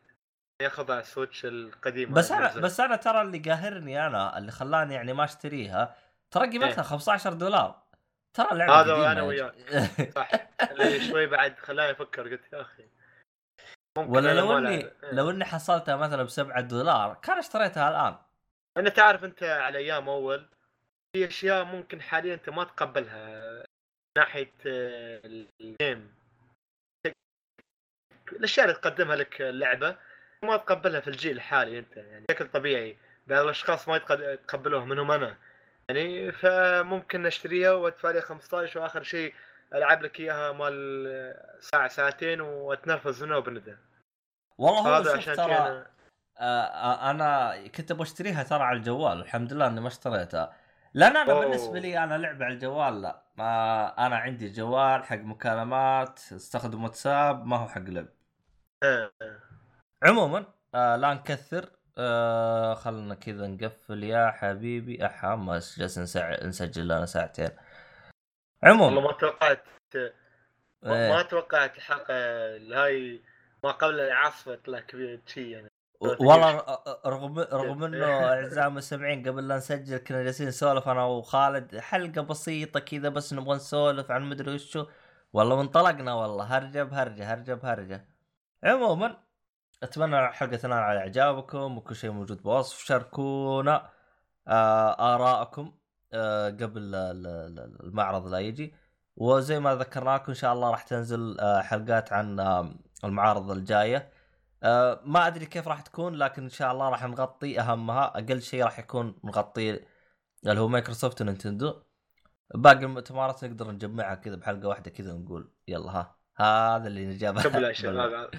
ياخذ على السويتش القديمة بس أنا النزل. بس أنا ترى اللي قاهرني أنا اللي خلاني يعني ما أشتريها ترى قيمتها إيه. 15 دولار ترى اللعبة هذا يا وياك. صح اللي شوي بعد خلاني أفكر قلت يا أخي ولا لو إني. إيه. لو إني حصلتها مثلا ب 7 دولار كان اشتريتها الآن. أنا تعرف أنت على أيام أول في أشياء ممكن حاليا أنت ما تقبلها ناحية آه، الجيم الأشياء اللي تقدمها لك اللعبة ما تقبلها في الجيل الحالي أنت يعني بشكل طبيعي. بعض الأشخاص ما يتق- يتقبلوها منهم أنا. يعني فممكن اشتريها وأدفع لي 15 وآخر شيء. ألعب لك إياها مال ساعة ساعتين وأتنرفز منها وبندى والله هو هذا عشان ترى آه، آه، أنا كنت أبغى أشتريها ترى على الجوال الحمد لله إني ما اشتريتها. لأن أنا أوه. بالنسبة لي أنا لعبة على الجوال لا. ما أنا عندي جوال حق مكالمات استخدم واتساب ما هو حق لعب. آه. عموما آه لا نكثر. آه خلنا كذا نقفل. يا حبيبي احا ما جالس نسجل لنا ساعتين. والله عموما ما توقعت ما إيه. توقعت الحلقة هاي ما قبل العاصفه طلع كبير شيء يعني. والله رغم رغم إنه [LAUGHS] أعزائي المستمعين قبل لا نسجل كنا جالسين نسولف أنا وخالد حلقة بسيطة كذا بس نبغى نسولف عن مدري وشو. والله وانطلقنا والله. هرجة بهرجة هرجة بهرجة. عموما أتمنى حلقه تنال على إعجابكم وكل شيء موجود بوصف. شاركونا ارائكم آه قبل ال- ال- المعرض لا يجي. وزي ما ذكرناكم إن شاء الله راح تنزل آه حلقات عن آه المعارض الجاية. آه ما أدري كيف راح تكون لكن إن شاء الله راح نغطي أهمها. أقل شيء راح يكون نغطي اللي هو مايكروسوفت ونينتندو. باقي المؤتمرات نقدر نجمعها كذا بحلقة واحدة كذا ونقول يلا ها. هذا اللي نجابه. قبل يا شباب [LAUGHS]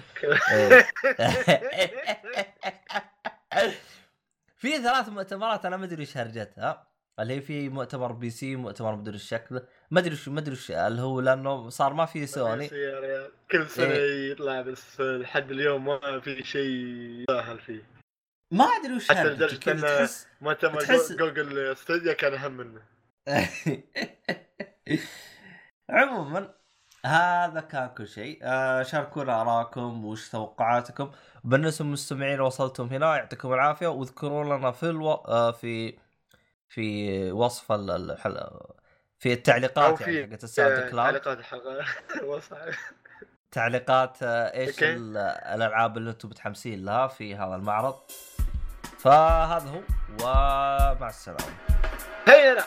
[LAUGHS] في ثلاث مؤتمرات أنا ما أدري إيش هرجتها. اللي هي في مؤتمر بي سي مؤتمر مدري إيش شكله ما أدري شو ما أدري إيش اللي هو لأنه صار ما في سوني. ريال. كل سنة إيه. يطلع بس لحد اليوم ما في شيء يسهل فيه. ما أدري وش حتى كذا إنه- تحس مؤتمر تحس- جو- جوجل ستوديو كان أهم منه. [LAUGHS] عموما هذا كان كل شيء. آه شاركونا اراءكم وش توقعاتكم. بالنسبة للمستمعين وصلتم هنا. يعطيكم العافية. واذكروا لنا في ألو... آه في في وصف ال- الحلقة في التعليقات في يعني حقت الساوند كلاود. تعليقات [LAUGHS] الحلقة. تعليقات آه، إيش الألعاب اللي أنتم متحمسين لها في هذا المعرض. فهذا هو ومع السلامة. هيا